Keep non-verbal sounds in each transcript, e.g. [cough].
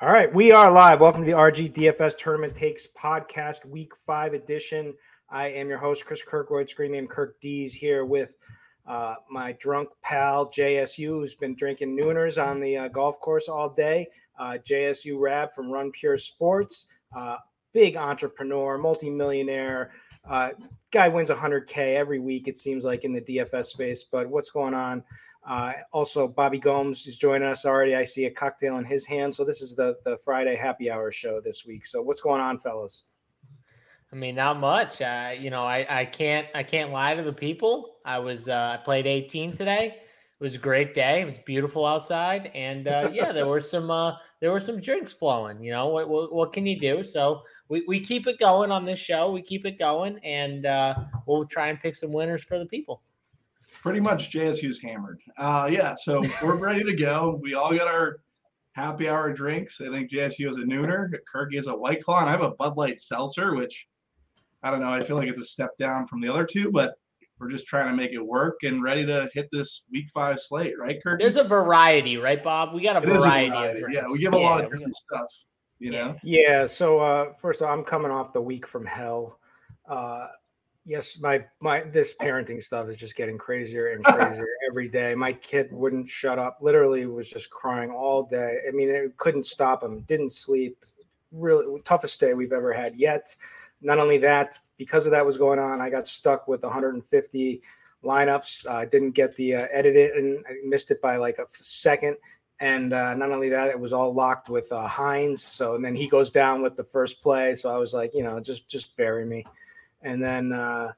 All right, we are live. Welcome to the RG DFS Tournament Takes Podcast, Week Five edition. I am your host, Chris Kirkwood, screen name Kirk D's, here with uh, my drunk pal JSU, who's been drinking Nooners on the uh, golf course all day. Uh, JSU Rab from Run Pure Sports, uh, big entrepreneur, multimillionaire. Uh, guy wins 100K every week, it seems like, in the DFS space. But what's going on? Uh, also, Bobby Gomes is joining us already. I see a cocktail in his hand. So this is the the Friday happy hour show this week. So what's going on, fellas? I mean, not much. Uh, you know, I, I can't I can't lie to the people. I was uh, I played 18 today. It was a great day. It was beautiful outside, and uh, [laughs] yeah, there were some uh, there were some drinks flowing. You know, what, what, what can you do? So we, we keep it going on this show. We keep it going, and uh, we'll try and pick some winners for the people pretty much JSU's hammered. Uh, yeah, so we're [laughs] ready to go. We all got our happy hour drinks. I think JSU is a nooner. Kirky is a white claw, and I have a Bud Light seltzer, which I don't know. I feel like it's a step down from the other two, but we're just trying to make it work and ready to hit this week five slate, right, Kirk? There's a variety, right, Bob? We got a, variety, a variety. Yeah, we give a yeah, lot of different stuff. You know. Yeah. So uh, first of all, I'm coming off the week from hell. Uh, yes, my my this parenting stuff is just getting crazier and crazier every day. My kid wouldn't shut up. Literally was just crying all day. I mean, it couldn't stop him. Didn't sleep. Really toughest day we've ever had yet. Not only that, because of that was going on, I got stuck with 150 lineups. I uh, didn't get the uh, edit and I missed it by like a second. And uh, not only that, it was all locked with uh, Hines. So and then he goes down with the first play. So I was like, you know, just just bury me. And then uh,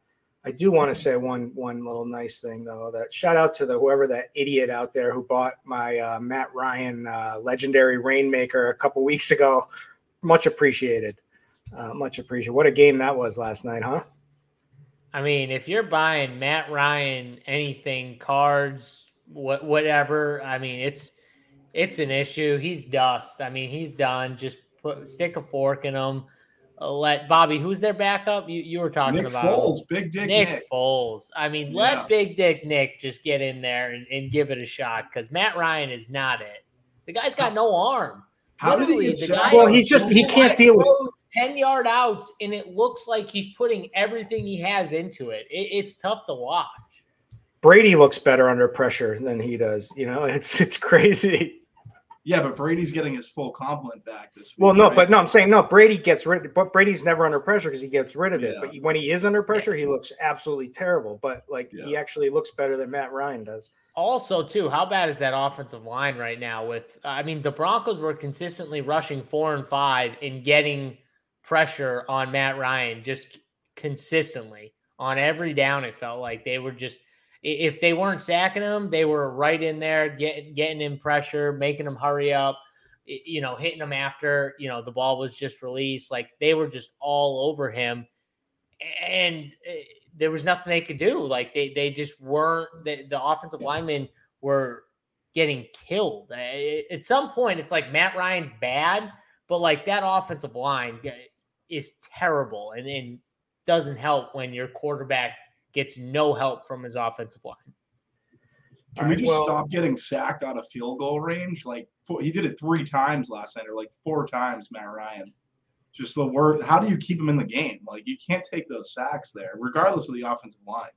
I do want to say one one little nice thing though. That shout out to the whoever that idiot out there who bought my uh, Matt Ryan uh, legendary Reignmaker a couple weeks ago. Much appreciated. Uh, much appreciated. What a game that was last night, huh? I mean, if you're buying Matt Ryan anything, cards, what whatever, I mean, it's it's an issue. He's dust. I mean, he's done. Just put stick a fork in him let Bobby, who's their backup? You you were talking Nick about Foles, Big Dick Nick, Nick. Foles. I mean, yeah. let Big Dick Nick just get in there and, and give it a shot because Matt Ryan is not it. The guy's got no arm. How Literally, did he get the Well, he's just he can't deal with 10 yard outs, and it looks like he's putting everything he has into it. it. It's tough to watch. Brady looks better under pressure than he does. You know, [laughs] it's it's crazy. Yeah, but Brady's getting his full compliment back this week. Well, no, right? but no, I'm saying no. Brady gets rid. But Brady's never under pressure because he gets rid of it. Yeah. But when he is under pressure, he looks absolutely terrible. But like yeah. he actually looks better than Matt Ryan does. Also, too, how bad is that offensive line right now? With I mean, the Broncos were consistently rushing four and five and getting pressure on Matt Ryan just consistently on every down. It felt like they were just if they weren't sacking him, they were right in there, getting getting in pressure, making him hurry up, you know, hitting him after you know the ball was just released. Like they were just all over him. and eh, there was nothing they could do. Like they they just weren't. The, the offensive linemen were getting killed. Eh, at some point, it's like Matt Ryan's bad, but like that offensive line is terrible, and then doesn't help when your quarterback gets no help from his offensive line. Can we just well, stop getting sacked out of field goal range? Like four, he did it three times last night, or like four times, Matt Ryan. Just the word. How do you keep him in the game? Like you can't take those sacks there, regardless of the offensive line.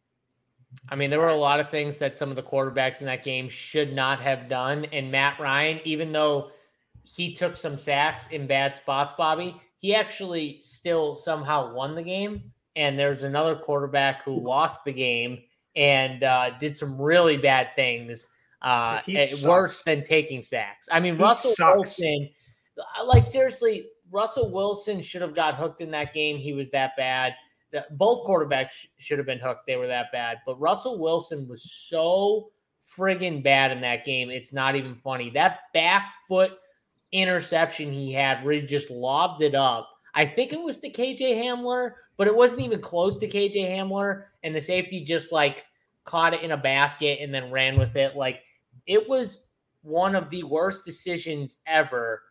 I mean, there were a lot of things that some of the quarterbacks in that game should not have done. And Matt Ryan, even though he took some sacks in bad spots, Bobby, he actually still somehow won the game. And there's another quarterback who lost the game and uh, did some really bad things, uh, worse than taking sacks. I mean, he Russell sucks. Wilson, uh, like seriously, Russell Wilson should have got hooked in that game. He was that bad. Both quarterbacks should have been hooked. They were that bad. But Russell Wilson was so friggin' bad in that game. It's not even funny. That back foot interception he had where he just lobbed it up. I think it was to KJ Hamler, but it wasn't even close to KJ Hamler. And the safety just like caught it in a basket and then ran with it. Like it was one of the worst decisions ever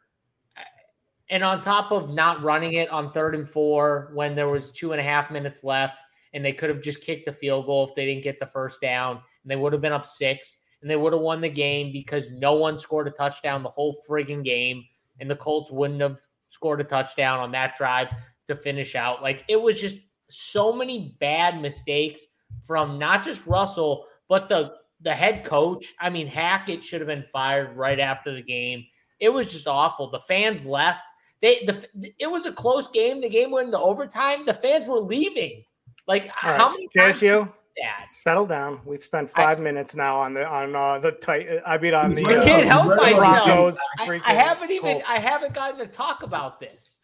and on top of not running it on third and four when there was two and a half minutes left, and they could have just kicked the field goal if they didn't get the first down, and they would have been up six, and they would have won the game because no one scored a touchdown the whole frigging game, and the Colts wouldn't have scored a touchdown on that drive to finish out. Like it was just so many bad mistakes from not just Russell, but the the head coach. I mean, Hackett should have been fired right after the game. It was just awful. The fans left they the it was a close game. The game went into overtime. The fans were leaving. Like right. how many JSU? Yeah. Settle down. We've spent five I, minutes now on the on uh, the tight. I mean on the. I can't uh, help myself. I, I, haven't even. Colts. I haven't gotten to talk about this.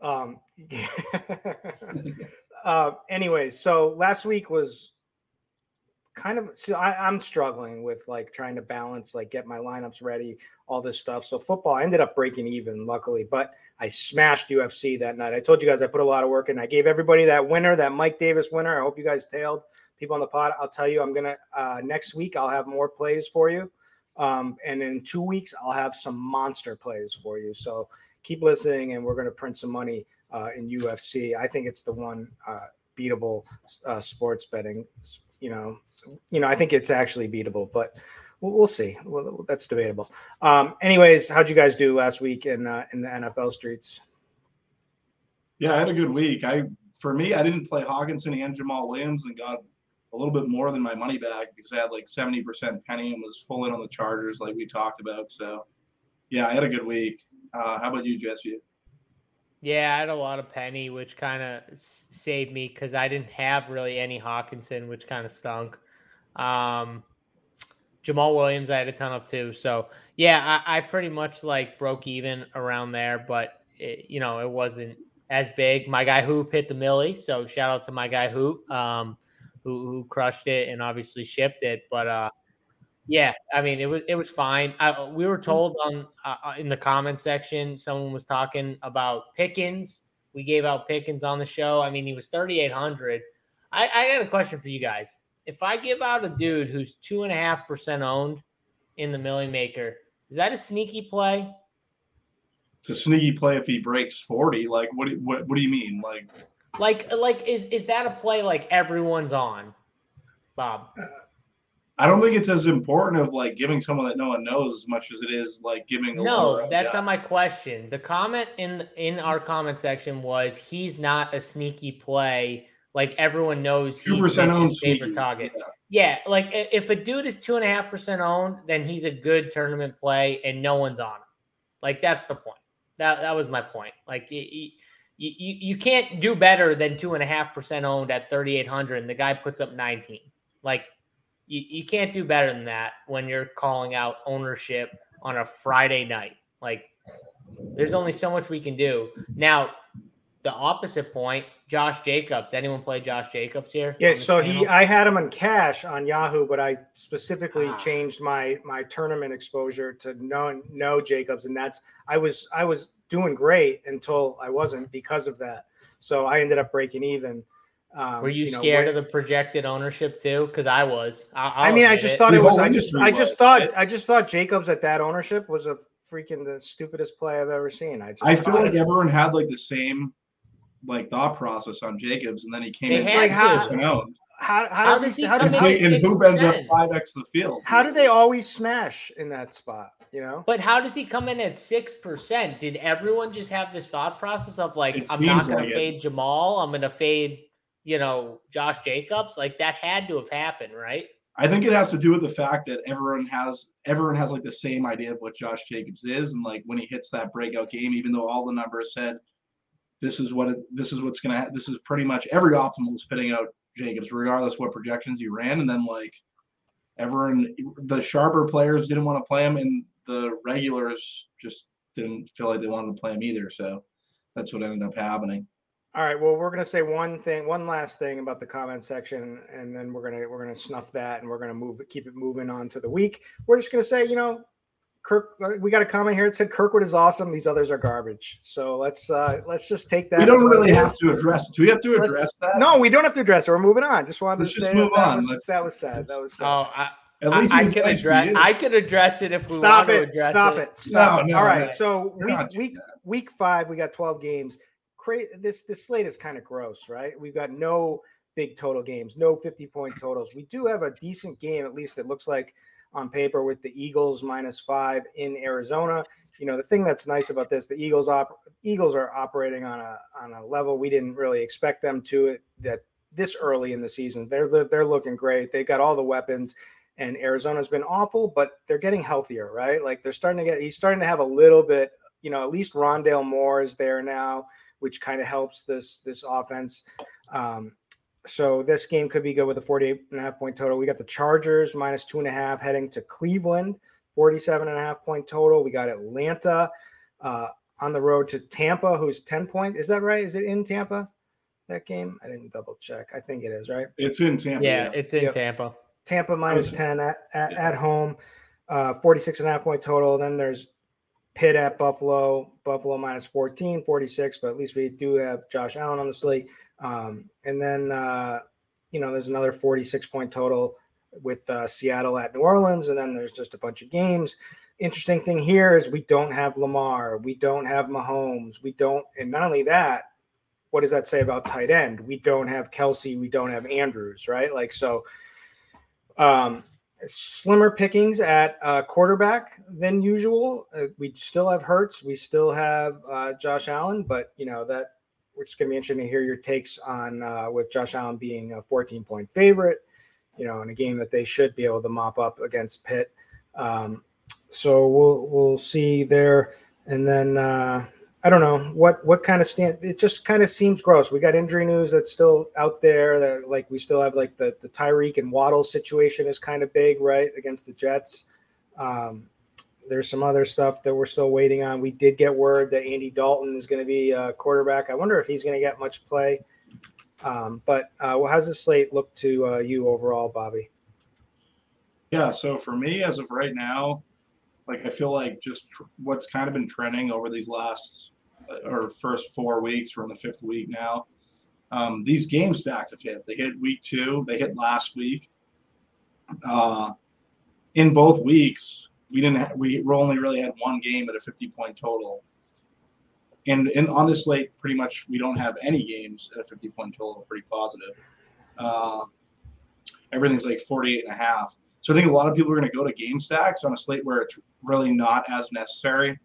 Um. [laughs] uh. Anyways, so last week was kind of so I, am struggling with like trying to balance like get my lineups ready all this stuff so football i ended up breaking even luckily but i smashed ufc that night i told you guys i put a lot of work in i gave everybody that winner that mike davis winner i hope you guys tailed people on the pod i'll tell you i'm gonna uh next week i'll have more plays for you um and in two weeks i'll have some monster plays for you so keep listening and we're gonna print some money uh in ufc i think it's the one uh beatable uh sports betting you know you know, I think it's actually beatable, but we'll, we'll see. Well, that's debatable. Um, anyways, how'd you guys do last week in uh, in the NFL streets? Yeah, I had a good week. I for me, I didn't play Hockenson and Jamaal Williams and got a little bit more than my money back because I had like 70% penny and was full in on the Chargers, like we talked about. So, yeah, I had a good week. Uh, how about you, Jesse? Yeah, I had a lot of penny, which kind of saved me because I didn't have really any Hockenson, which kind of stunk. Um, Jamaal Williams, I had a ton of too. So yeah, I, I pretty much like broke even around there, but it, you know, it wasn't as big. My guy Hoop hit the millie, so shout out to my guy Hoop, um, who who crushed it and obviously shipped it. But uh, yeah, I mean, it was it was fine. I, we were told on uh, uh in the comment section, someone was talking about Pickens. We gave out Pickens on the show. I mean, he was thirty eight hundred. I, I got a question for you guys if I give out a dude who's two and a half percent owned in the Milly Maker, is that a sneaky play? It's a sneaky play if he breaks forty. Like, what? What? What do you mean? Like, like, like, is is that a play like everyone's on, Bob? I don't think it's as important of like giving someone that no one knows as much as it is like giving. no, that's not my question. The comment in in our comment section was he's not a sneaky play like everyone knows he's Mitch's favorite target. Yeah. yeah, like if a dude is two and a half percent owned, then he's a good tournament play, and no one's on him. Like that's the point. That that was my point. Like you, you, you can't do better than two and a half percent owned at thirty eight hundred, and the guy puts up nineteen. Like you, you can't do better than that when you're calling out ownership on a Friday night. Like there's only so much we can do. Now, the opposite point, Josh Jacobs. Anyone play Josh Jacobs here? Yeah, so he I had him on cash on Yahoo, but I specifically ah. changed my my tournament exposure to no no Jacobs, and that's I was I was doing great until I wasn't because of that. So I ended up breaking even. Um, Were you, know, scared what- of the projected ownership too? Because I was. I, I I'll mean, I just it. thought The it was. I just, I just thought. I just thought Jacobs at that ownership was a freaking the stupidest play I've ever seen. I just I feel like it- everyone had like the same like thought process on Jacobs, and then he came They in had to. and how, how, How does, does he, he how, come do, in And Hoop ends up five x the field. how do they always smash in that spot? You know, But how does he come in at six percent? Did everyone just have this thought process of like, It I'm not going like to fade Jamaal, I'm going to fade, you know, Josh Jacobs? Like that had to have happened, right? I think it has to do with the fact that everyone has everyone has like the same idea of what Josh Jacobs is, and like when he hits that breakout game, even though all the numbers said this is what it, this is what's gonna ha- this is pretty much every optimal is spitting out Jacobs, regardless what projections he ran, and then like everyone the sharper players didn't want to play him, and the regulars just didn't feel like they wanted to play him either. So that's what ended up happening. All right. Well, we're gonna say one thing, one last thing about the comment section, and then we're gonna we're gonna snuff that, and we're gonna move keep it moving on to the week. We're just gonna say, you know, Kirk. uh, We got a comment here. It said Kirkwood is awesome. These others are garbage. So let's uh let's just take that. We don't really have is. to address. Do we have to Let's- address that? No, we don't have to address it. We're moving on. Just wanted Let's to just say move that, that on. was Let's- that was sad. That was sad. Oh, I, At I, least he I can nice address. I can address it if we Stop want to it! address Stop it. it! Stop. No, All no, right. no. So We're week week that. week five, we got twelve games. Cra- this this slate is kind of gross, right? We've got no big total games, no fifty point totals. We do have a decent game, at least it looks like on paper, with the Eagles minus five in Arizona. You know, the thing that's nice about this, the Eagles op- Eagles are operating on a on a level we didn't really expect them to that this early in the season. They're they're looking great. They've got all the weapons and Arizona's been awful, but they're getting healthier, right? Like they're starting to get he's starting to have a little bit, you know, at least Rondale Moore is there now, which kind of helps this this offense. Um, so this game could be good with a 48 and a half point total. We got the Chargers minus two and a half heading to Cleveland, 47 and a half point total. We got Atlanta uh, on the road to Tampa, who's 10 point. Is that right? Is it in Tampa? That game? I didn't double check. I think it is, right? It's in Tampa. Yeah, it's in Yep. Tampa. Tampa minus was- 10 at, at, at home, uh, 46 and a half point total. Then there's Pitt at Buffalo, Buffalo minus 14, 46, but at least we do have Josh Allen on the slate. Um, and then, uh, you know, there's another 46 point total with uh, Seattle at New Orleans. And then there's just a bunch of games. Interesting thing here is we don't have Lamar, we don't have Mahomes, we don't, and not only that, what does that say about tight end? We don't have Kelce, we don't have Andrews, right? Like, so, um, slimmer pickings at uh, quarterback than usual. Uh, we still have Hurts, we still have uh, Josh Allen, but you know that we're going to be interesting to hear your takes on uh, with Josh Allen being a 14 point favorite. You know, in a game that they should be able to mop up against Pitt. Um, so we'll we'll see there, and then uh, I don't know what what kind of stand. It just kind of seems gross. We got injury news that's still out there. That like we still have like the the Tyreek and Waddle situation is kind of big, right, against the Jets. Um, there's some other stuff that we're still waiting on. We did get word that Andy Dalton is going to be a quarterback. I wonder if he's going to get much play. Um, but uh, well, how's the slate look to uh, you overall, Bobby? Yeah. So for me, as of right now, like I feel like just what's kind of been trending over these last or first four weeks. We're in the fifth week now. Um, these game stacks have hit. They hit week two. They hit last week. Uh, in both weeks, we didn't. Ha- we only really had one game at a 50 point total. And, on this slate, pretty much we don't have any games at a 50 point total. Pretty positive. Uh, everything's like 48 and a half. So I think a lot of people are going to go to game stacks on a slate where it's really not as necessary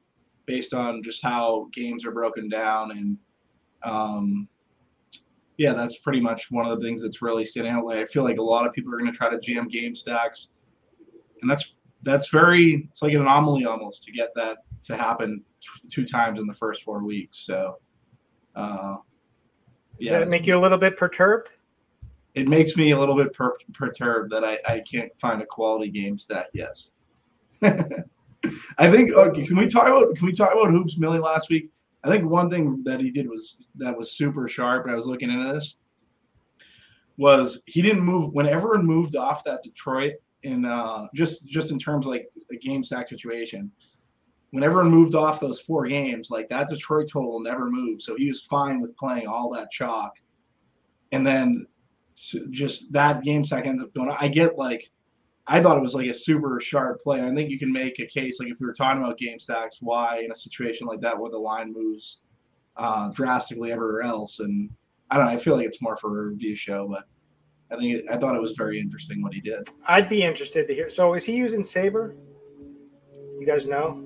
based on just how games are broken down. And um, yeah, that's pretty much one of the things that's really standing out. Like I feel like a lot of people are going to try to jam game stacks, and that's that's very it's like an anomaly almost to get that to happen t- two times in the first four weeks. So uh, Does that make you a little bit perturbed? it makes me a little bit per- perturbed that I, I can't find a quality game stack Yes. [laughs] I think okay, can we talk about can we talk about hoops Millie last week? I think one thing that he did was that was super sharp, and I was looking into this was he didn't move when everyone moved off that Detroit in uh, just just in terms of like a game stack situation. When everyone moved off those four games, like that Detroit total never moved, so he was fine with playing all that chalk and then just that game stack ends up going. I get like, I thought it was like a super sharp play. I think you can make a case like if we were talking about game stacks, why in a situation like that where the line moves uh, drastically everywhere else, and I don't know. I feel like it's more for a review show, but I think it, I thought it was very interesting what he did. I'd be interested to hear. So is he using Saber? You guys know?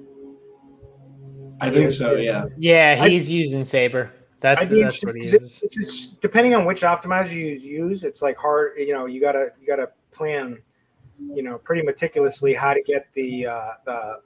I think so. Yeah. Yeah, he's I, using Saber. That's, that's what he uses. It's, it's, depending on which optimizer you use, it's like hard. You know, you gotta you gotta plan, you know, pretty meticulously how to get the uh, the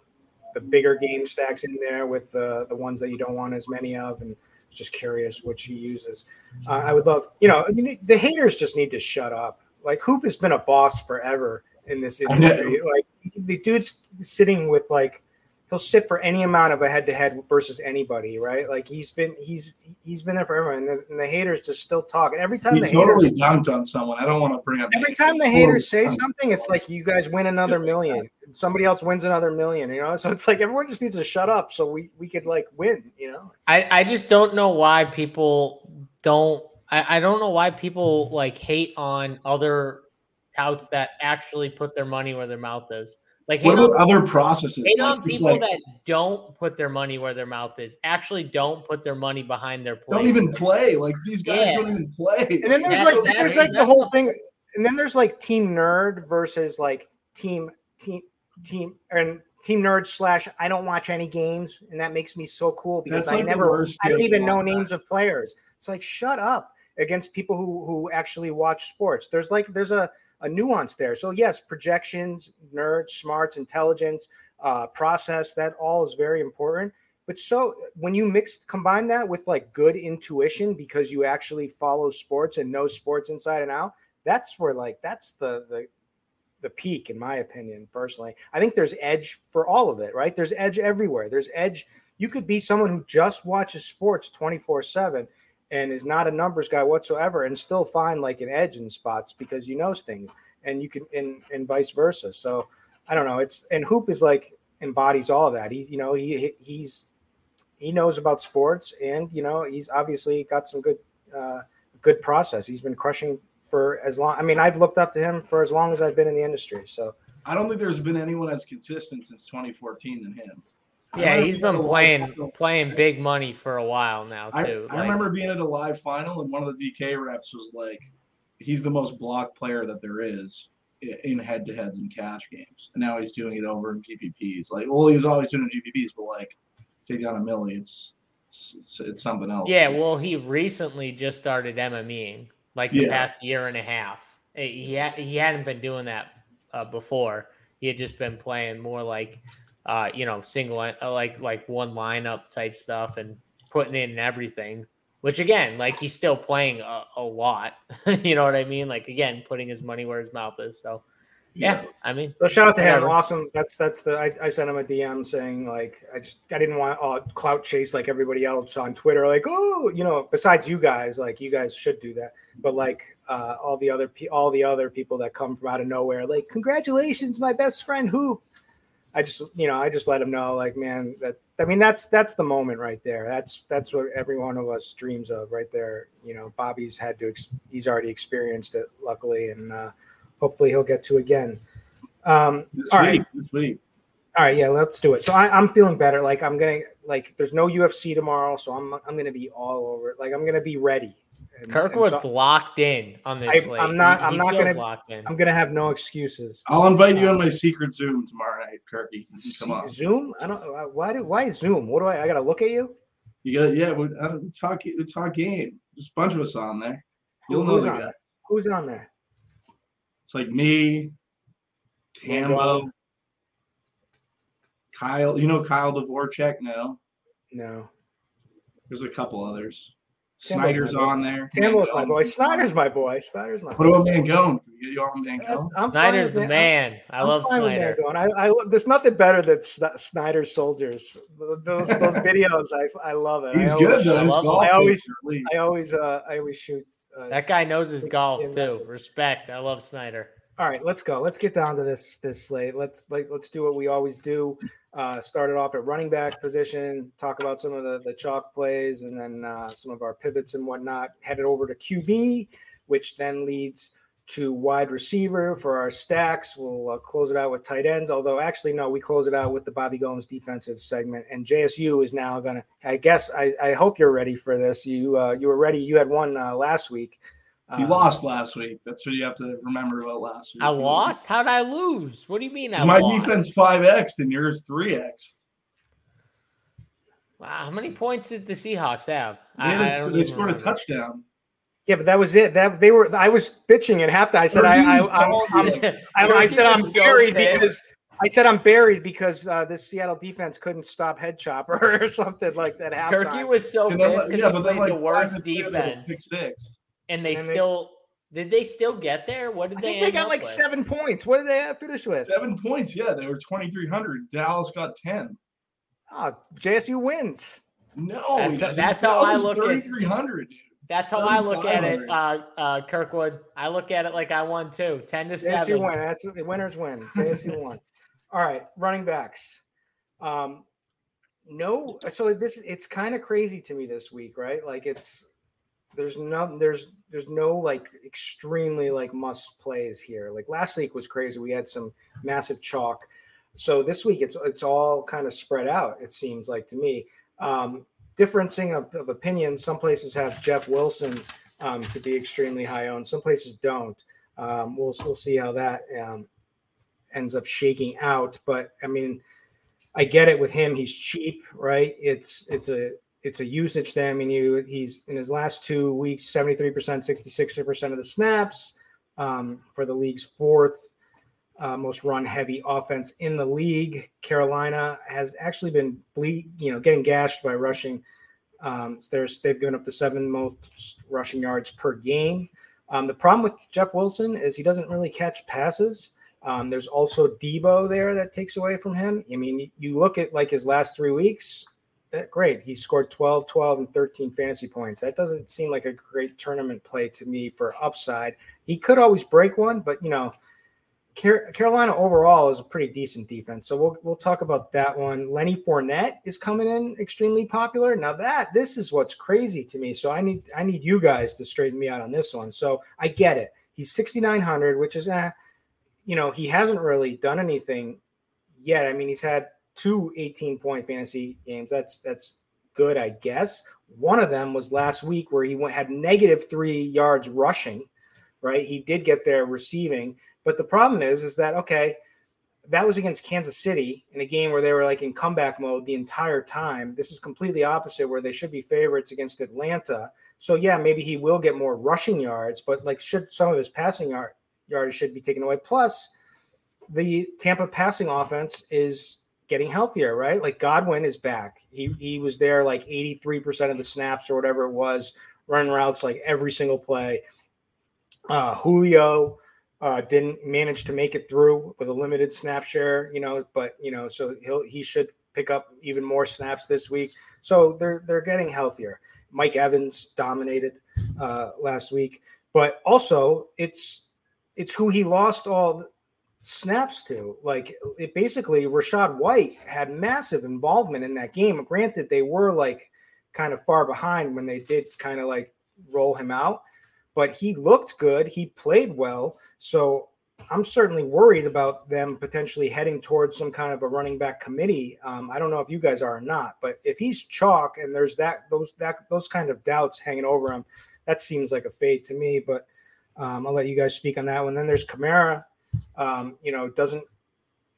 the bigger game stacks in there with the the ones that you don't want as many of, and just curious what she uses. Uh, I would love, you know, the haters just need to shut up. Like Hoop has been a boss forever in this industry. Like the dude's sitting with like he'll sit for any amount of a head to head versus anybody, right? Like he's been he's he's been there forever, and the, and the haters just still talk. And every time he the totally haters, dunked on someone. I don't want to bring up every time the haters say something, it's like you guys win another million, somebody else wins another million, you know. So it's like everyone just needs to shut up so we we could like win, you know. I I just don't know why people don't. I, I don't know why people like hate on other touts that actually put their money where their mouth is. Like what about on, other processes? Hate like, on people like, that don't put their money where their mouth is. Actually, don't put their money behind their plate. Don't even play. Like these guys yeah. don't even play. And then there's like there's like the whole thing. And then there's like team nerd versus like team team team and team nerd slash I don't watch any games, and that makes me so cool because I never I don't even know names of players. It's like shut up against people who who actually watch sports. There's like there's a a nuance there. So yes, projections, nerds, smarts, intelligence, uh, process, that all is very important. But so when you mix combine that with like good intuition because you actually follow sports and know sports inside and out, that's where like that's the the the peak in my opinion personally. I think there's edge for all of it, right? There's edge everywhere. There's edge. You could be someone who just watches sports 24/7 and is not a numbers guy whatsoever and still find like an edge in spots because you know things and you can and and vice versa. So i don't know. It's and hoop is like embodies all that. He you know he he's he knows about sports and you know he's obviously got some good uh good process. He's been crushing for as long i mean i've looked up to him for as long as i've been in the industry so. I don't think there's been anyone as consistent since 2014 than him yeah, he's been playing playing big money for a while now too. I, I remember being at a live final and one of the DK reps was like, he's the most blocked player that there is in head to heads and cash games. And now he's doing it over in GPPs. Like, well, he was always doing GPPs, but like take down a milli, it's it's, it's something else. Yeah, well, he recently just started MMEing like the yeah. past year and a half. He ha- he hadn't been doing that uh, before. He had just been playing more like uh, you know, single uh, like like one lineup type stuff and putting in everything. Which again, like he's still playing a, a lot. [laughs] you know what I mean? Like again, putting his money where his mouth is. So yeah, yeah. I mean, so shout out to whatever. him. Awesome. That's that's the. I, I, sent him a DM saying like I just I didn't want uh, clout chase like everybody else on Twitter. Like oh, you know, besides you guys, like you guys should do that. But like uh, all the other all the other people that come from out of nowhere, like congratulations, my best friend Hoop. I just, you know, I just let him know, like, man, that I mean, that's that's the moment right there. That's that's what every one of us dreams of, right there. You know, Bobby's had to, he's already experienced it, luckily, and uh, hopefully he'll get to again. Um, this all week, right. this week. All right, yeah, let's do it. So I, am feeling better. Like I'm gonna, like, there's no UFC tomorrow, so I'm I'm gonna be all over it. Like I'm gonna be ready. And, Kirkwood's and so, locked in on this. I, I'm not. He, I'm he not gonna. Locked in. I'm gonna have no excuses. I'll invite you on my secret Zoom tomorrow night, Kirky. [laughs] Come on. Zoom? I don't. Uh, why do? Why Zoom? What do I? I gotta look at you. You gotta. yeah. We, we talk. We talk game. There's a bunch of us on there. You'll Who, know the guy. Who's on there? It's like me, Tambo, Kyle. You know Kyle Dvorchak? No. No. There's a couple others. Snyder's on there. Tambo's my boy. Snyder's my boy. Snyder's my. What about Mangone? You on Mangone? I'm Snyder's the man. I I'm love Snyder. I, I, there's nothing better than Snyder soldiers. Those those [laughs] videos, I I love it. He's I good though. I, I always I always uh, I always shoot. Uh, that guy knows his golf too. Respect. I love Snyder. All right, let's go. Let's get down to this this slate. Let's like let's do what we always do. Uh, started off at running back position, talk about some of the, the chalk plays and then uh, some of our pivots and whatnot. Headed over to QB, which then leads to wide receiver for our stacks. We'll uh, close it out with tight ends. Although, actually, no, we close it out with the Bobby Gomes defensive segment. And JSU is now going to. I guess I, I hope you're ready for this. You uh, you were ready. You had one uh, last week. You lost last week. That's what you have to remember about last week. I lost. How did I lose? What do you mean? I my lost? defense five x and yours three x. Wow, how many points did the Seahawks have? They, I- I don't they even scored a touchdown. Yeah, but that was it. That they were. I was bitching at halftime. I said I I, I'm, I'm. I, I said I'm Hughes buried because I said I'm buried because uh, this Seattle defense couldn't stop head chopper [laughs] or something like that. at Turkey was so And pissed because yeah, he but then played like the worst minutes later, they had a defense, Pick six. And they And they- still did. They still get there. What did I they? think they got up like with? seven points. What did they have finish with? Seven points. Yeah, they were twenty three hundred. Dallas got ten. Oh, JSU wins. No, That's- he that's how I look at- Thirty three hundred. That's how I look at it, uh, uh, Kirkwood. I look at it like I won too, ten to JSU seven. win. That's the winners win. JSU [laughs] won. All right, running backs. Um, no, so this it's kind of crazy to me this week, right? Like it's there's no there's there's no like extremely like must plays here. Like last week was crazy. We had some massive chalk. So this week it's it's all kind of spread out. It seems like to me. Um, differencing of, of opinions. Some places have Jeff Wilson um, to be extremely high owned. Some places don't. Um, we'll we'll see how that um, ends up shaking out. But I mean, I get it with him. He's cheap, right? It's it's a it's a usage thing. I mean, you he's in his last two weeks, seventy three percent, sixty six percent of the snaps um, for the league's fourth. Uh, most run heavy offense in the league. Carolina has actually been ble- you know getting gashed by rushing. Um, there's they've given up the seven most rushing yards per game. Um, the problem with Jeff Wilson is he doesn't really catch passes. Um, there's also Deebo there that takes away from him. I mean, you look at like his last three weeks, that great. He scored 12, 12, and 13 fantasy points. That doesn't seem like a great tournament play to me for upside. He could always break one, but you know, Carolina overall is a pretty decent defense. So we'll we'll talk about that one. Lenny Fournette is coming in extremely popular. Now that this is what's crazy to me. So I need I need you guys to straighten me out on this one. So I get it. He's 6900, which is eh, you know, he hasn't really done anything yet. I mean, he's had two 18 point fantasy games. That's that's good, I guess. One of them was last week where he went had negative 3 yards rushing, right? He did get there receiving but the problem is, is that okay, that was against Kansas City in a game where they were like in comeback mode the entire time. This is completely opposite where they should be favorites against Atlanta. So yeah, maybe he will get more rushing yards, but like should some of his passing yard yards should be taken away. Plus, the Tampa passing offense is getting healthier, right? Like Godwin is back. He he was there like 83% of the snaps or whatever it was, running routes like every single play. Uh Julio uh, didn't manage to make it through with a limited snap share, you know, but you know, so he'll he should pick up even more snaps this week. So they're they're getting healthier. Mike Evans dominated uh, last week, but also it's it's who he lost all snaps to. Like it basically, Rachaad White had massive involvement in that game. Granted, they were like kind of far behind when they did kind of like roll him out but he looked good. He played well. So I'm certainly worried about them potentially heading towards some kind of a running back committee. Um, I don't know if you guys are or not, but if he's chalk and there's that those that those kind of doubts hanging over him, that seems like a fade to me. But um, I'll let you guys speak on that one. Then there's Kamara. Um, you know, doesn't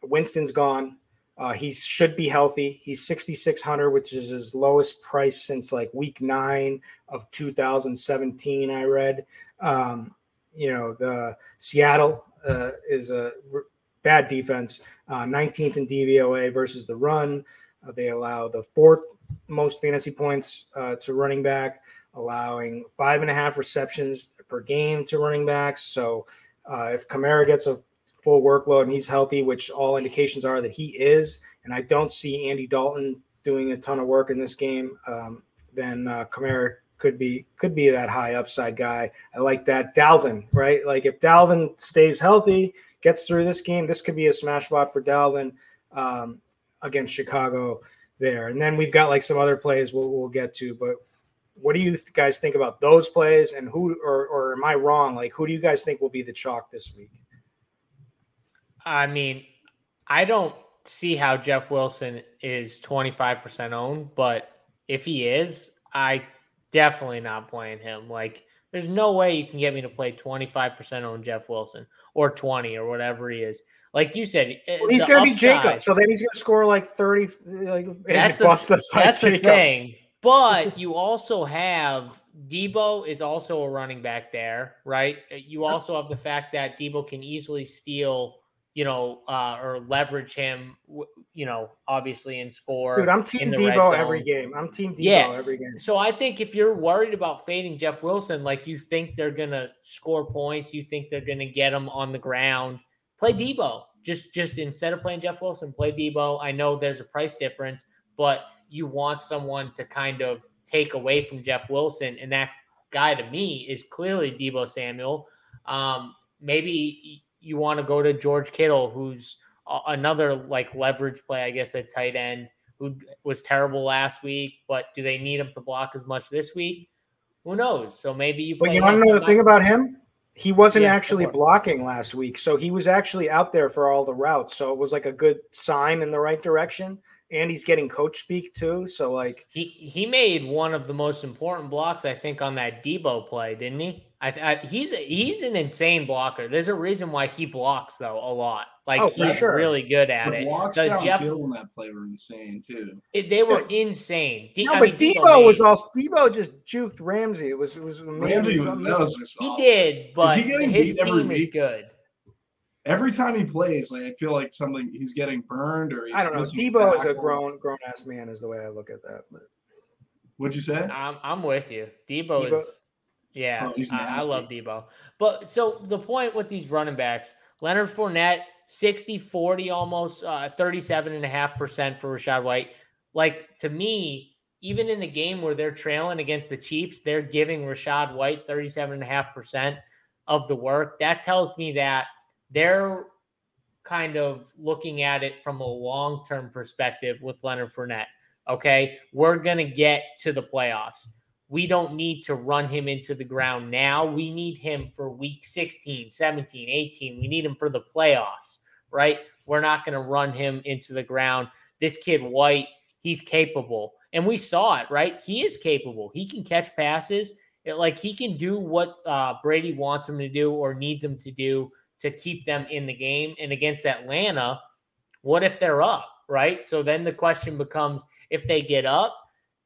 Winston's gone. Uh, he should be healthy. He's 6,600, which is his lowest price since like week nine of 2017. I read. Um, you know, the Seattle uh, is a r- bad defense, uh, 19th in DVOA versus the run. Uh, they allow the fourth most fantasy points uh, to running back, allowing five and a half receptions per game to running backs. So uh, if Kamara gets a full workload and he's healthy, which all indications are that he is, and I don't see Andy Dalton doing a ton of work in this game, um, then uh, Kamara could be could be that high upside guy. I like that. Dalvin, right? Like if Dalvin stays healthy, gets through this game, this could be a smash spot for Dalvin. Um, against Chicago there. And then we've got like some other plays we'll, we'll get to. But what do you guys think about those plays? And who, or, or am I wrong? Like, who do you guys think will be the chalk this week? I mean, I don't see how Jeff Wilson is 25% owned, but if he is, I definitely not playing him. Like, there's no way you can get me to play 25% on Jeff Wilson or 20 or whatever he is. Like you said, eh, well, he's going to be Jacob, so then he's going to score like 30. Like, that's the, that's the thing. But [laughs] you also have Deebo is also a running back there, right? You also have the fact that Deebo can easily steal you know, uh, or leverage him, you know, obviously and score. Dude, I'm team Deebo every game. I'm team Deebo yeah. every game. So I think if you're worried about fading Jeff Wilson, like you think they're gonna score points, you think they're gonna get him on the ground, play Deebo. Just, just instead of playing Jeff Wilson, play Deebo. I know there's a price difference, but you want someone to kind of take away from Jeff Wilson, and that guy to me is clearly Deebo Samuel. Um, maybe you want to go to George Kittle, who's another like leverage play, I guess, at tight end, who was terrible last week. But do they need him to block as much this week? Who knows? So maybe you. But you want to know the thing about him? He wasn't yeah, actually blocking last week, so he was actually out there for all the routes. So it was like a good sign in the right direction and he's getting coach speak too. So like he he made one of the most important blocks I think on that Deebo play, didn't he? I, I he's he's an insane blocker. There's a reason why he blocks though a lot. Like oh, he's sure. really good at the it. Blocks the Jeff in that play were insane too. It, they were yeah. insane. no, I but mean, Deebo, Deebo was all Deebo just juked Ramsey. It was it was Ramsey. Was, that was just he did, but he his team is good every time he plays, like I feel like something he's getting burned or I don't know. Deebo is a grown grown ass man, is the way I look at that. But what'd you say? I'm I'm with you. Debo, Deebo? is yeah, oh, I, I, love Deebo. But so the point with these running backs, Leonard Fournette, 60 40 almost uh 37 and a half percent for Rachaad White. Like to me, even in a game where they're trailing against the Chiefs, they're giving Rachaad White 37 and a half percent of the work. That tells me that they're kind of looking at it from a long term perspective with Leonard Fournette. Okay. We're going to get to the playoffs. We don't need to run him into the ground now. We need him for week 16, 17, 18. We need him for the playoffs, right? We're not going to run him into the ground. This kid, White, he's capable. And we saw it, right? He is capable. He can catch passes. It, like he can do what uh, Brady wants him to do or needs him to do to keep them in the game. And against Atlanta, what if they're up, right? So then the question becomes if they get up,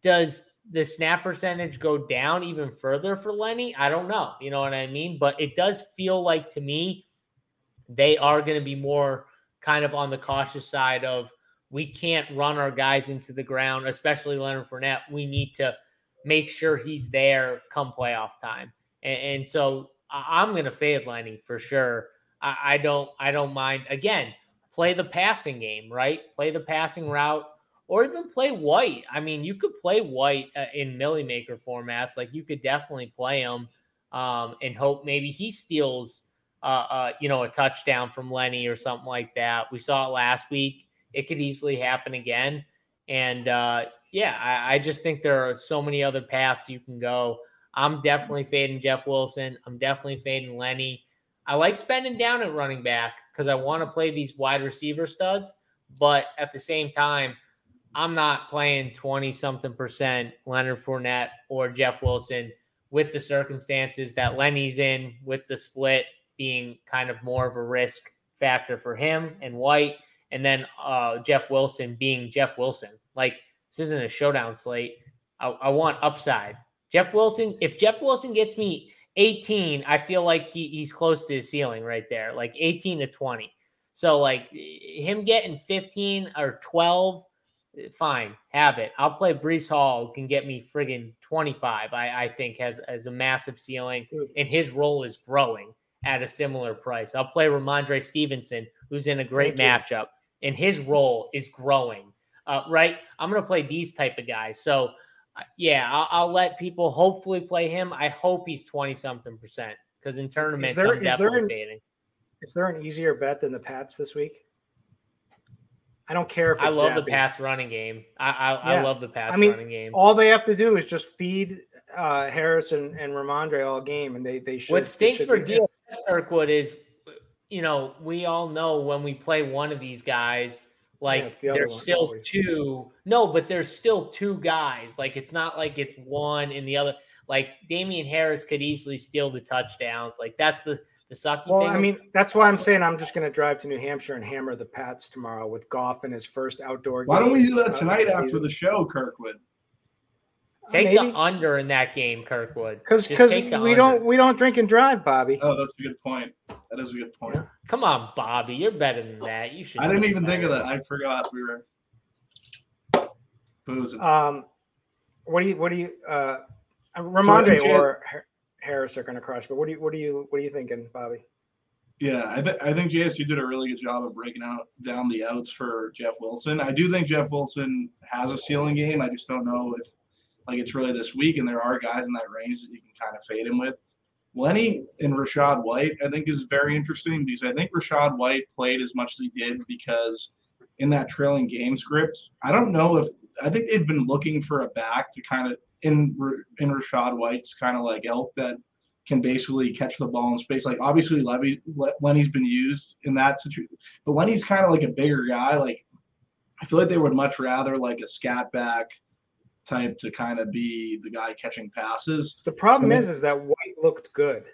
does the snap percentage go down even further for Lenny? I don't know. You know what I mean? But it does feel like to me they are going to be more kind of on the cautious side of we can't run our guys into the ground, especially Leonard Fournette. We need to make sure he's there come playoff time. And, and so I'm going to fade Lenny for sure. I, I don't I don't mind. Again, play the passing game, right? Play the passing route, or even play White. I mean, you could play White uh, in Milly Maker formats. Like you could definitely play him um, and hope maybe he steals, uh, uh, you know, a touchdown from Lenny or something like that. We saw it last week. It could easily happen again. And uh, yeah, I, I just think there are so many other paths you can go. I'm definitely fading Jeff Wilson. I'm definitely fading Lenny. I like spending down at running back because I want to play these wide receiver studs, but at the same time, I'm not playing 20 something percent Leonard Fournette or Jeff Wilson with the circumstances that Lenny's in, with the split being kind of more of a risk factor for him and White, and then uh, Jeff Wilson being Jeff Wilson. Like, this isn't a showdown slate. I, I want upside. Jeff Wilson, if Jeff Wilson gets me 18, I feel like he, he's close to his ceiling right there, like 18 to 20. So, like him getting 15 or 12, eh, fine, have it. I'll play Breece Hall, can get me friggin' 25. I, I think has, has a massive ceiling, and his role is growing at a similar price. I'll play Rhamondre Stevenson, who's in a great Thank matchup, you. and his role is growing. Uh, right? I'm going to play these type of guys. So, yeah, I'll, I'll, let people hopefully play him. I hope he's twenty something percent because in tournaments there, I'm definitely there an, fading. Is there an easier bet than the Pats this week? I don't care if I love Zappe. the Pats running game. I I, Yeah. I love the Pats I mean, running game. All they have to do is just feed uh, Harris and, and Rhamondre all game, and they they should. What stinks should for. DFS Kirkwood is, you know, we all know when we play one of these guys, like it's the there's one, still always. two. No, but there's still two guys. Like it's not like it's one and the other. Like Damien Harris could easily steal the touchdowns. Like that's the the sucky Well, thing. I mean, that's why I'm saying I'm just going to drive to New Hampshire and hammer the Pats tomorrow with Goff in his first outdoor. Game. Why don't we do that tonight the after season. the show, Kirkwood? take maybe. the under in that game, Kirkwood. Because because we under. don't we don't drink and drive, Bobby. Oh, that's a good point. That is a good point. Yeah. Come on, Bobby. You're better than that. You should. I didn't even think of that. I forgot we were boozing. Um, what do you what do you uh, I Rhamondre think- or Har- Harris are going to crush? But what do you what do you what are you thinking, Bobby? Yeah, I, th- I think JSU did a really good job of breaking out down the outs for Jeff Wilson. I do think Jeff Wilson has a ceiling game. I just don't know if like it's really this week, and there are guys in that range that you can kind of fade him with. Lenny and Rachaad White, I think, is very interesting because I think Rachaad White played as much as he did because in that trailing game script, I don't know if I think they've been looking for a back to kind of in in Rachaad White's kind of like elk that can basically catch the ball in space. Like obviously Levy Lenny's been used in that situation, but Lenny's kind of like a bigger guy. Like I feel like they would much rather like a scat back type to kind of be the guy catching passes. The problem is, is that White looked good,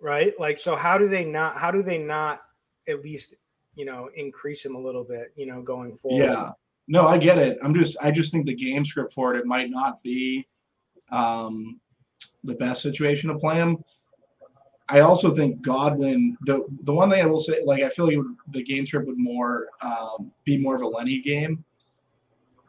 right? Like, so how do they not? How do they not at least you know increase him a little bit? You know, going forward. Yeah. No, I get it. I'm just I just think the game script for it it might not be um the best situation to play him. I also think Godwin the the one thing I will say like I feel like would, the game script would more um, be more of a Lenny game.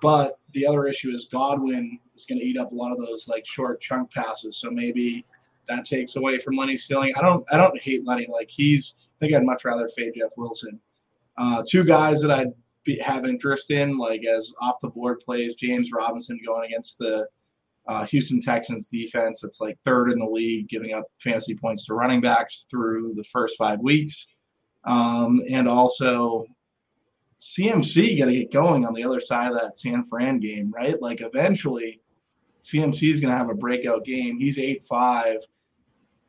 But the other issue is Godwin is going to eat up a lot of those like short chunk passes. So maybe that takes away from Lenny's ceiling. I don't I don't hate Lenny. Like he's I think I'd much rather fade Jeff Wilson. Uh, two guys that I'd be, have interest in, like as off the board plays, James Robinson going against the uh, Houston Texans defense. That's like third in the league, giving up fantasy points to running backs through the first five weeks. Um, and also CMC got to get going on the other side of that San Fran game, right? Like eventually CMC is going to have a breakout game. He's 8 5.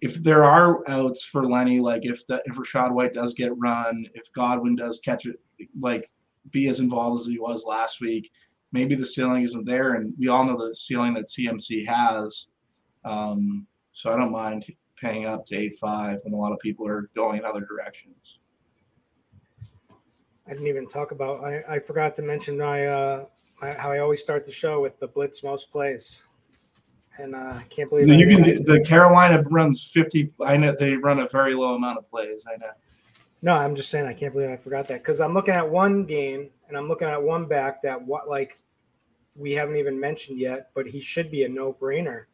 If there are outs for Lenny, like if the, if Rachaad White does get run, if Godwin does catch it, like be as involved as he was last week, maybe the ceiling isn't there. And we all know the ceiling that CMC has. Um, so I don't mind paying up to 8 5 when a lot of people are going in other directions. I didn't even talk about. I, I forgot to mention my, uh, my how I always start the show with the blitz most plays, and uh, I can't believe I You can. The Carolina runs fifty. I know they run a very low amount of plays. I know. No, I'm just saying I can't believe I forgot that because I'm looking at one game and I'm looking at one back that what like we haven't even mentioned yet, but he should be a no-brainer.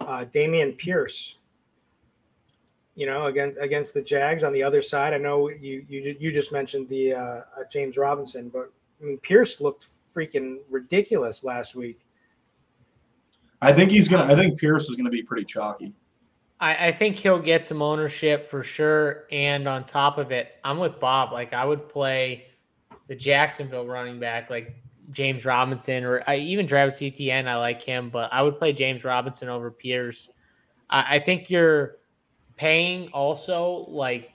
Uh, Dameon Pierce, you know, against against the Jags on the other side. I know you you you just mentioned the uh, uh, James Robinson, but I mean Pierce looked freaking ridiculous last week. I think he's gonna. I think Pierce is gonna be pretty chalky. I, I think he'll get some ownership for sure. And on top of it, I'm with Bob. Like I would play the Jacksonville running back, like James Robinson, or I, even Travis Etienne. I like him, but I would play James Robinson over Pierce. I, I think you're paying also like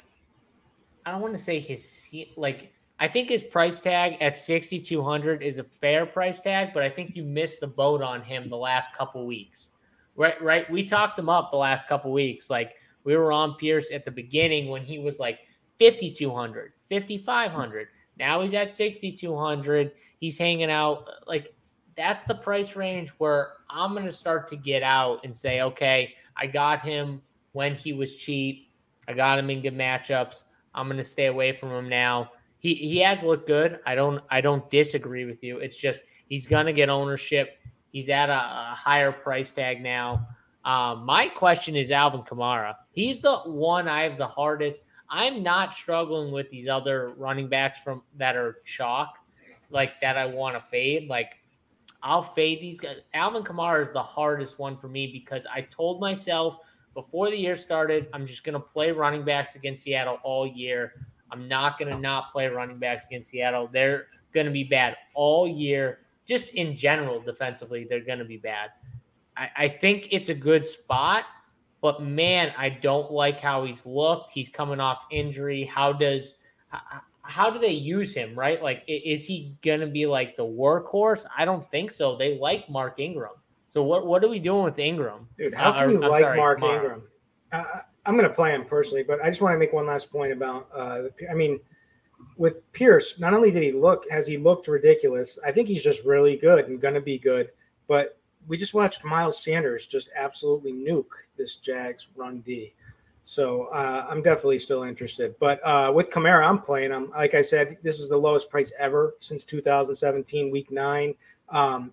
I don't want to say his like I think his price tag at 6200 is a fair price tag, but I think you missed the boat on him the last couple weeks. Right right, we talked him up the last couple weeks. Like we were on Pierce at the beginning when he was like 5200, 5500. Now he's at 6200. He's hanging out like that's the price range where I'm going to start to get out and say, okay, I got him when he was cheap. I got him in good matchups. I'm going to stay away from him now. He he has looked good. I don't I don't disagree with you. It's just he's going to get ownership. He's at a, a higher price tag now. Um, my question is Alvin Kamara. He's the one I have the hardest. I'm not struggling with these other running backs from that are chalk, like that I want to fade. Like I'll fade these guys. Alvin Kamara is the hardest one for me because I told myself before the year started, I'm just going to play running backs against Seattle all year. I'm not going to not play running backs against Seattle. They're going to be bad all year. Just in general, defensively, they're going to be bad. I, I think it's a good spot, but man, I don't like how he's looked. He's coming off injury. How does how do they use him? Right? Like, is he going to be like the workhorse? I don't think so. They like Mark Ingram. So what what are we doing with Ingram? Dude, how can uh, you like sorry, Mark. Ingram? Uh, I'm going to play him personally, but I just want to make one last point about. Uh, I mean, with Pierce, not only did he look, has he looked ridiculous? I think he's just really good and going to be good. But we just watched Miles Sanders just absolutely nuke this Jags run D. So uh, I'm definitely still interested. But uh, with Kamara, I'm playing him. Like I said, this is the lowest price ever since 2017, week nine. Um,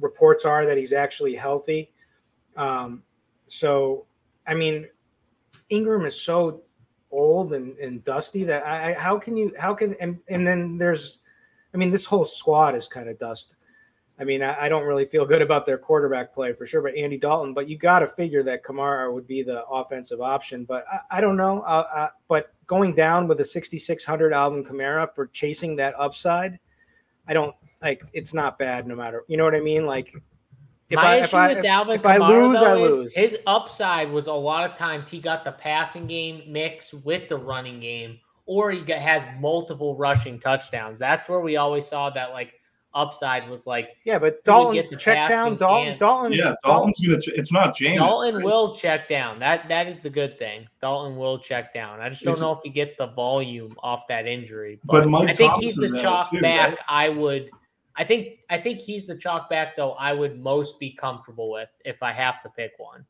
reports are that he's actually healthy. Um, so, I mean, Ingram is so old and, and dusty that I, I how can you how can and, and then there's I mean this whole squad is kind of dust. I mean I, I, don't really feel good about their quarterback play for sure, but Andy Dalton. But you got to figure that Kamara would be the offensive option. But I, I don't know. Uh, uh, but going down with a 6600 Alvin Kamara for chasing that upside, I don't like. It's not bad no matter. You know what I mean? Like if My I, issue with if, Dalvin if Kamara, I lose, though, I lose. his upside was a lot of times he got the passing game mix with the running game, or he got, has multiple rushing touchdowns. That's where we always saw that like upside was like. Yeah, but Dalton get the check down. Dalton, and, Dalton. Yeah, Dalton's gonna. It's not Jameis. Dalton right? will check down. That that is the good thing. Dalton will check down. I just don't know if he gets the volume off that injury. But, but I think Thomas he's the chalk too, back. Right? I would I think I think he's the chalk back though I would most be comfortable with if I have to pick one.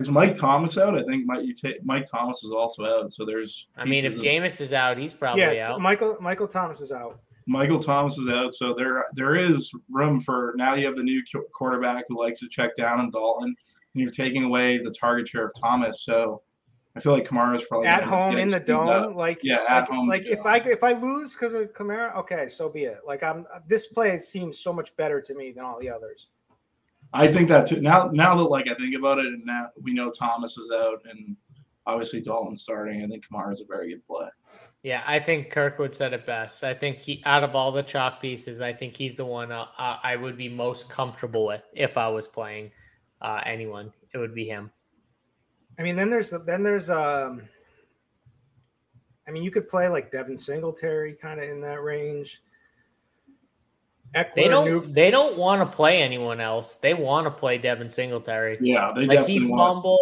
Is Mike Thomas out? I think Mike, you take Mike Thomas is also out. So there's. I mean, if Jameis is out, he's probably yeah, out. Michael Michael Thomas is out. Michael Thomas is out, so there there is room for now. You have the new quarterback who likes to check down and Dalton, and you're taking away the target share of Thomas. So I feel like Kamara's probably at home in the dome. Up. Like yeah, at like, home. Like if I if I lose because of Kamara, okay, so be it. Like I'm this play seems so much better to me than all the others. I think that too. Now now that like I think about it, and now we know Thomas is out, and obviously Dalton's starting. I think Kamara is a very good play. Yeah, I think Kirkwood said it best. I think he, out of all the chalk pieces, I think he's the one uh, I would be most comfortable with if I was playing uh, anyone. It would be him. I mean, then there's then there's um, I mean, you could play like Devin Singletary, kind of in that range. Ekeler, they don't. They don't want to play anyone else. They want to play Devin Singletary. Yeah, they like he fumbled.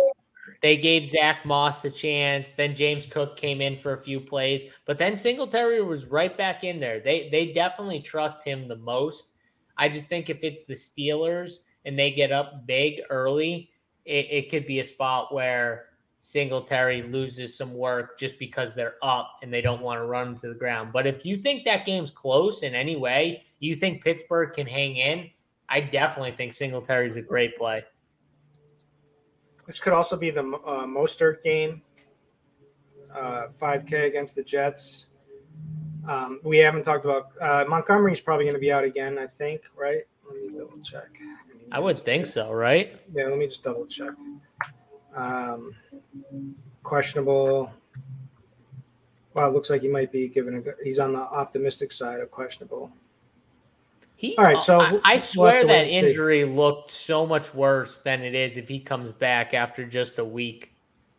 They gave Zach Moss a chance. Then James Cook came in for a few plays, but then Singletary was right back in there. They they definitely trust him the most. I just think if it's the Steelers and they get up big early, it, it could be a spot where Singletary loses some work just because they're up and they don't want to run to the ground. But if you think that game's close in any way, you think Pittsburgh can hang in, I definitely think Singletary is a great play. This could also be the uh, Mostert game, uh, 5K against the Jets. Um, we haven't talked about uh, Montgomery's probably going to be out again, I think, right? Let me double check. I would think so, right? Yeah, let me just double check. Um, questionable. Wow, it looks like he might be given a. He's on the optimistic side of questionable. He, All right, so I, I swear we'll that injury see. looked so much worse than it is if he comes back after just a week,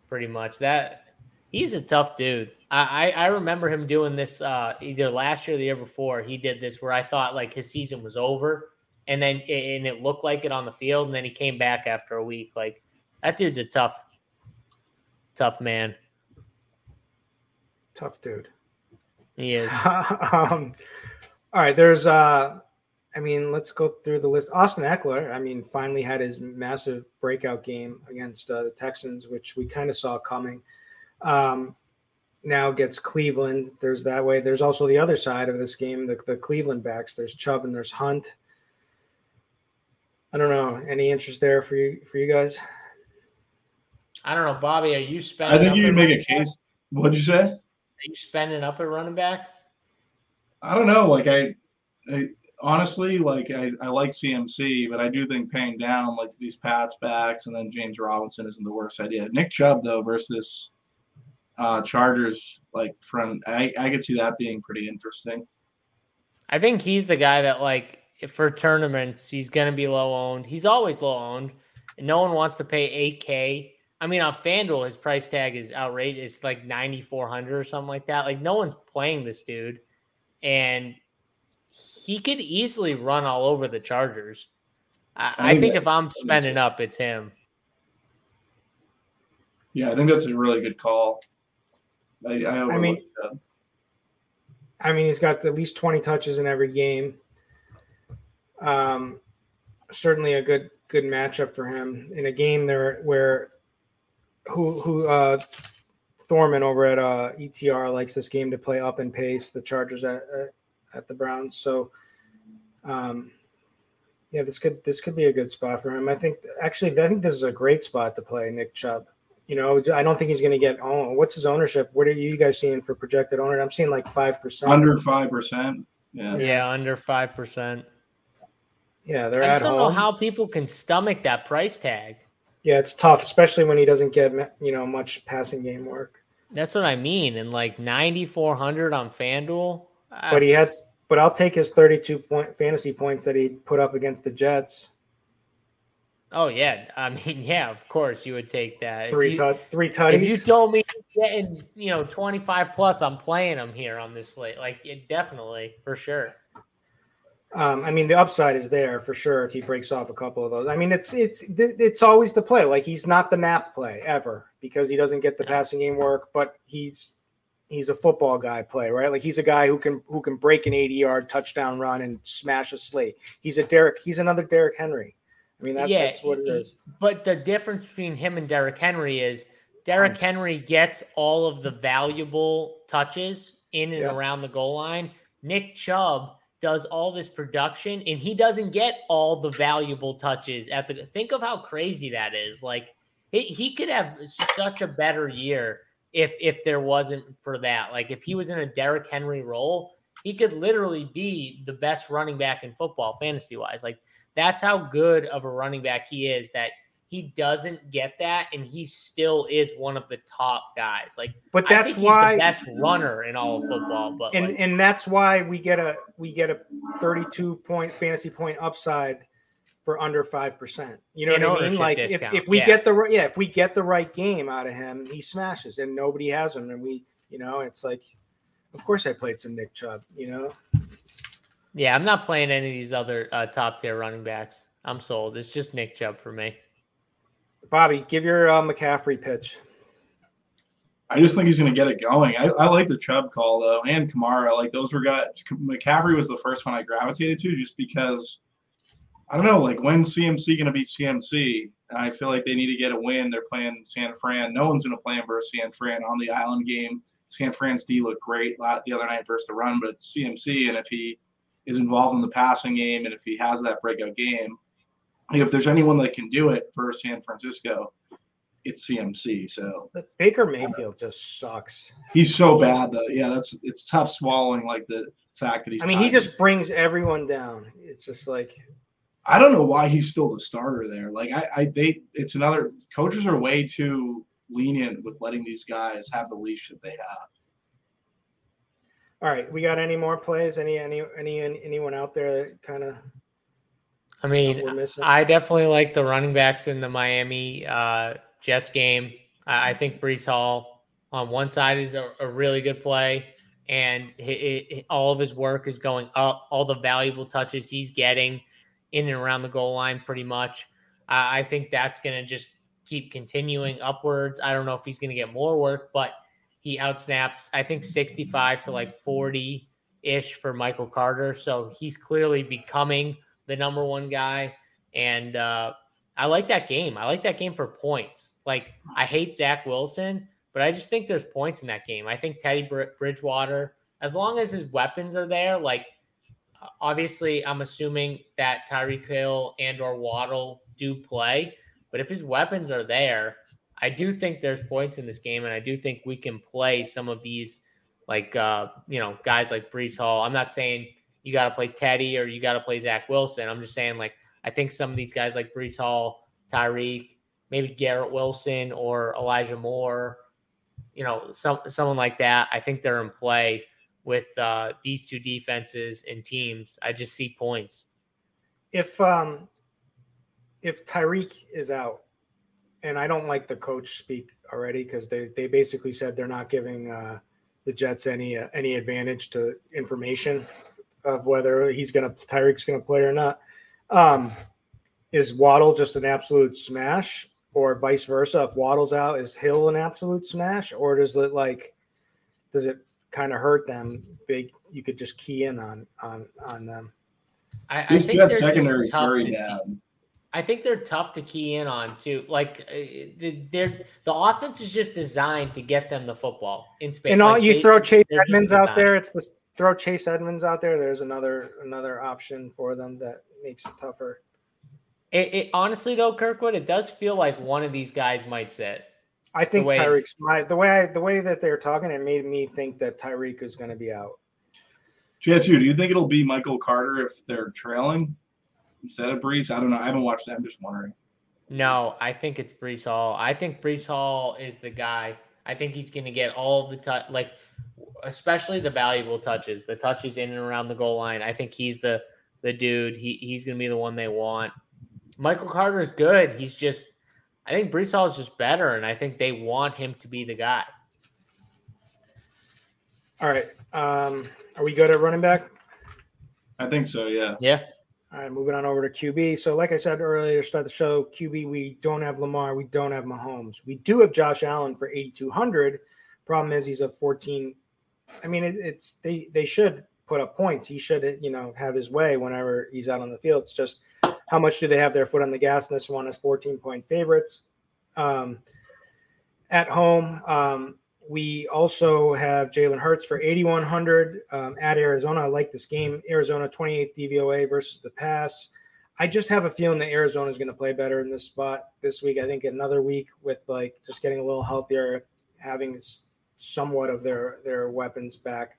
pretty much. That he's a tough dude. I, I remember him doing this uh, either last year or the year before. He did this where I thought like his season was over and then and it looked like it on the field, and then he came back after a week. Like that dude's a tough, tough man. Tough dude. He is. [laughs] um, all right, there's uh I mean, let's go through the list. Austin Ekeler, I mean, finally had his massive breakout game against uh, the Texans, which we kind of saw coming. Um, now gets Cleveland. There's that way. There's also the other side of this game, the, the Cleveland backs. There's Chubb and there's Hunt. I don't know. Any interest there for you for you guys? I don't know, Bobby. Are you spending? I think you can make a case. Back? What'd you say? Are you spending up at running back? I don't know. Like I, I honestly, like I, I like CMC, but I do think paying down like these Pats backs and then James Robinson isn't the worst idea. Nick Chubb though versus uh, Chargers, like front, I I could see that being pretty interesting. I think he's the guy that like for tournaments he's going to be low owned. He's always low owned, and no one wants to pay eight k. I mean, on FanDuel, his price tag is outrageous. It's like ninety four hundred or something like that. Like no one's playing this dude, and he could easily run all over the Chargers. I, I think if I'm spending up, it's him. Yeah, I think that's a really good call. I, I, I mean. I mean, he's got at least 20 touches in every game. Um, certainly a good good matchup for him in a game there where who who uh, Thorman over at uh, ETR likes this game to play up and pace the Chargers at, at, at the Browns. So, um, yeah, this could this could be a good spot for him. I think actually I think this is a great spot to play Nick Chubb. You know, I don't think he's going to get owned. What's his ownership? What are you guys seeing for projected owner? I'm seeing like five percent. Under five percent. Yeah. Yeah, under five percent. Yeah, they're I just don't home. know how people can stomach that price tag. Yeah, it's tough, especially when he doesn't get you know much passing game work. That's what I mean. And like 9,400 on FanDuel. But he had, but I'll take his 32 point fantasy points that he put up against the Jets. Oh yeah, I mean, [laughs] yeah, of course you would take that. Three you, tut, three tutties. If you told me getting, you know, 25 plus, I'm playing them here on this slate. Like it definitely for sure. Um, I mean, the upside is there for sure if he breaks off a couple of those. I mean, it's it's it's always the play. Like he's not the math play ever because he doesn't get the passing game work, but he's he's a football guy play, right? Like he's a guy who can who can break an 80 yard touchdown run and smash a slate. He's a Derrick. He's another Derrick Henry. I mean, that, yeah, that's what it is. But the difference between him and Derrick Henry is Derrick Henry gets all of the valuable touches in and Yeah. around the goal line. Nick Chubb does all this production and he doesn't get all the valuable touches at the think of how crazy that is. Like he, he could have such a better year if if there wasn't for that. Like if he was in a Derrick Henry role, he could literally be the best running back in football fantasy wise. Like that's how good of a running back he is that he doesn't get that and he still is one of the top guys. Like But that's why he's the best runner in all of football. But and like, and that's why we get a we get a 32 point fantasy point upside for under five percent. You know what I mean? Like if, discount, if we yeah. get the right yeah if we get the right game out of him, he smashes and nobody has him, and we you know it's like, of course I played some Nick Chubb. You know, yeah, I'm not playing any of these other uh, top tier running backs. I'm sold. It's just Nick Chubb for me. Bobby, give your uh, McCaffrey pitch. I just think he's going to get it going. I, I like the Chubb call though, and Kamara. Like those were got McCaffrey was the first one I gravitated to, just because I don't know. Like when's CMC going to be CMC? I feel like they need to get a win. They're playing San Fran. No one's going to play him versus San Fran on the island game. San Fran's D looked great the other night versus the run, but CMC, and if he is involved in the passing game, and if he has that breakout game, if there's anyone that can do it for San Francisco, it's CMC. So But Baker Mayfield just sucks. He's so bad though. Yeah, that's it's tough swallowing like the fact that he's. I mean, he just brings everyone down. It's just like I don't know why he's still the starter there. Like I, I they it's another coaches are way too lenient with letting these guys have the leash that they have. All right, we got any more plays? Any any any anyone out there that kind of I mean. I definitely like the running backs in the Miami uh, Jets game. I, I think Breece Hall on one side is a, a really good play, and he, he- all of his work is going up. All the valuable touches he's getting in and around the goal line, pretty much. I I think that's going to just keep continuing upwards. I don't know if he's going to get more work, but he outsnaps, I think, 65 to like 40 ish for Michael Carter. So he's clearly becoming the number one guy. And uh, I like that game. I like that game for points. Like, I hate Zach Wilson, but I just think there's points in that game. I think Teddy Br- Bridgewater, as long as his weapons are there, like, obviously, I'm assuming that Tyreek Hill and or Waddle do play, but if his weapons are there, I do think there's points in this game, and I do think we can play some of these, like uh, you know, guys like Breece Hall. I'm not saying you got to play Teddy or you got to play Zach Wilson. I'm just saying like I think some of these guys like Breece Hall, Tyreek, maybe Garrett Wilson or Elijah Moore, you know, some someone like that. I think they're in play with uh, these two defenses and teams. I just see points. If um, if Tyreek is out, and I don't like the coach speak already because they they basically said they're not giving uh, the Jets any uh, any advantage to information of whether he's gonna Tyreek's gonna play or not. Um, is Waddle just an absolute smash, or vice versa? If Waddle's out, is Hill an absolute smash, or does it like does it kind of hurt them? Big, you could just key in on on on them. I, I think Jets they're secondary is tough very to- bad. I think they're tough to key in on too. Like uh, the- they're the offense is just designed to get them the football in space. And all Like, you they- throw Chase Edmonds out there. It's the throw Chase Edmonds out there. There's another another option for them that makes it tougher. It, it honestly though, Kirkwood, it does feel like one of these guys might sit. I think way- Tyreek's my the way I, the way that they're talking. It made me think that Tyreek is going to be out. JSU, do you think it'll be Michael Carter if they're trailing instead of Breece? I don't know. I haven't watched that. I'm just wondering. No, I think it's Breece Hall. I think Breece Hall is the guy. I think he's going to get all the touch, like especially the valuable touches, the touches in and around the goal line. I think he's the the dude. He he's going to be the one they want. Michael Carter is good. He's just, I think Breece Hall is just better, and I think they want him to be the guy. All right. Um, are we good at running back? I think so. Yeah. Yeah, All right, moving on over to QB. So, like I said earlier, to start the show, QB, we don't have Lamar, we don't have Mahomes. We do have Josh Allen for 8,200. Problem is, he's a 14. I mean, it, it's they they should put up points. He should, you know, have his way whenever he's out on the field. It's just how much do they have their foot on the gas in this one as 14 point favorites. Um, at home, um, we also have Jalen Hurts for 8,100 um, at Arizona. I like this game. Arizona 28 DVOA versus the pass. I just have a feeling that Arizona is going to play better in this spot this week. I think another week with like just getting a little healthier, having somewhat of their their weapons back.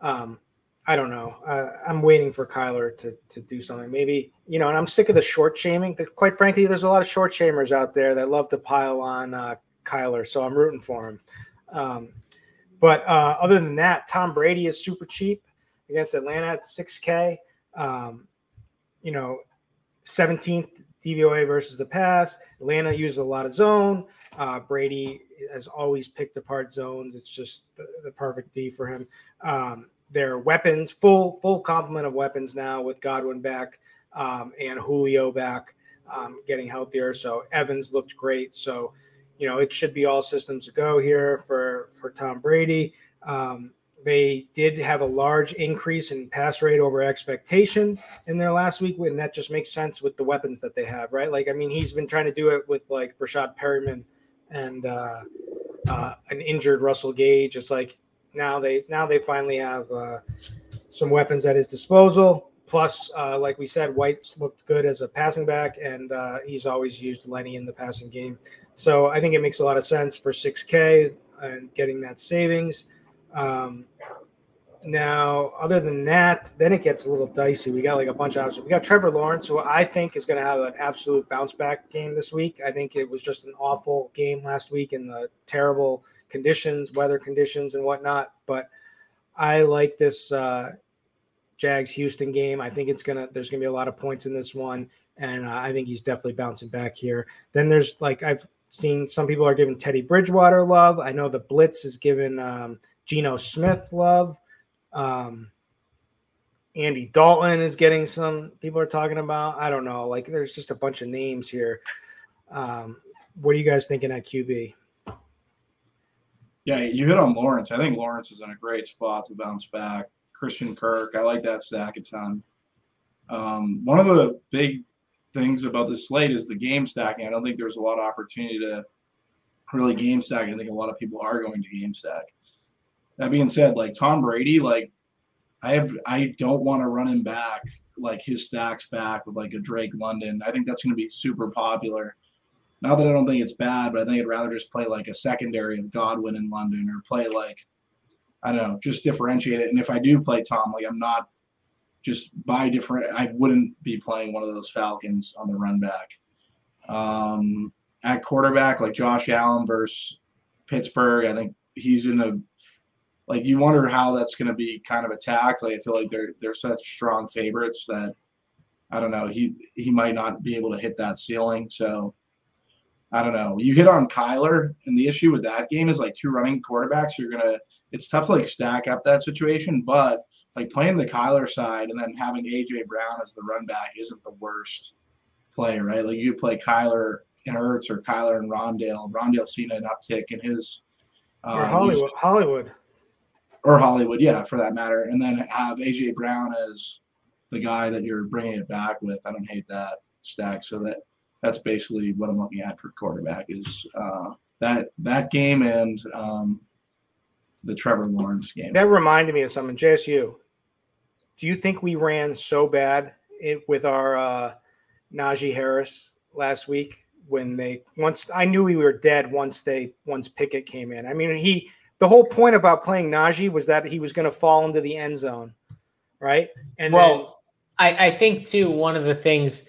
Um, I don't know. Uh, I'm waiting for Kyler to to do something. Maybe you know, and I'm sick of the short shaming. Quite frankly, there's a lot of short shamers out there that love to pile on uh, Kyler, so I'm rooting for him. Um, but uh, other than that, Tom Brady is super cheap against Atlanta at 6K. Um, you know, 17th DVOA versus the pass. Atlanta uses a lot of zone. Uh, Brady has always picked apart zones. It's just the, the perfect D for him. Um, their weapons, full full complement of weapons now with Godwin back um, and Julio back, um, getting healthier. So Evans looked great. So you know it should be all systems go here for for Tom Brady. Um, they did have a large increase in pass rate over expectation in their last week, and that just makes sense with the weapons that they have, right? Like, I mean, he's been trying to do it with like Rashad Perriman and uh, uh, an injured Russell Gage. It's like now they now they finally have uh, some weapons at his disposal. Plus, uh, like we said, White's looked good as a passing back, and uh, he's always used Lenny in the passing game. So I think it makes a lot of sense for 6K and getting that savings. Um, now, other than that, then it gets a little dicey. We got like a bunch of options. We got Trevor Lawrence, who I think is going to have an absolute bounce back game this week. I think it was just an awful game last week in the terrible conditions, weather conditions, and whatnot. But I like this uh, Jags Houston game. I think it's gonna. There's gonna be a lot of points in this one, and uh, I think he's definitely bouncing back here. Then there's like I've seen some people are giving Teddy Bridgewater love. I know the Blitz is giving um, Geno Smith love. Um, Andy Dalton is getting some people are talking about. I don't know. Like there's just a bunch of names here. Um, what are you guys thinking at QB? Yeah, you hit on Lawrence. I think Lawrence is in a great spot to bounce back. Christian Kirk, I like that stack a ton. Um, one of the big things about this slate is the game stacking. I don't think there's a lot of opportunity to really game stack. I think a lot of people are going to game stack. That being said, like Tom Brady, like I have, I don't want to run him back like his stacks back with like a Drake London. I think that's going to be super popular. Not that I don't think it's bad, but I think I'd rather just play like a secondary of Godwin in London or play like I don't know, just differentiate it. And if I do play Tom, like I'm not just by different. I wouldn't be playing one of those Falcons on the run back. Um, at quarterback, like Josh Allen versus Pittsburgh, I think he's in a like you wonder how that's going to be kind of attacked. Like I feel like they're they're such strong favorites that I don't know. He he might not be able to hit that ceiling. So I don't know. You hit on Kyler, and the issue with that game is like two running quarterbacks. You're gonna. It's tough to like stack up that situation, but like playing the Kyler side and then having AJ Brown as the run back isn't the worst play, right? Like you play Kyler and Ertz or Kyler and Rondale. Rondale's seen an uptick in his. Uh, Hollywood. Hollywood. Or Hollywood, yeah, for that matter. And then have AJ Brown as the guy that you're bringing it back with. I don't hate that stack. So that that's basically what I'm looking at for quarterback is uh, that that game and um, the Trevor Lawrence game. That reminded me of something. JSU, do you think we ran so bad with our uh, Najee Harris last week when they once I knew we were dead once they once Pickett came in. I mean he the whole point about playing Najee was that he was going to fall into the end zone, right? And well, then, I, I think too one of the things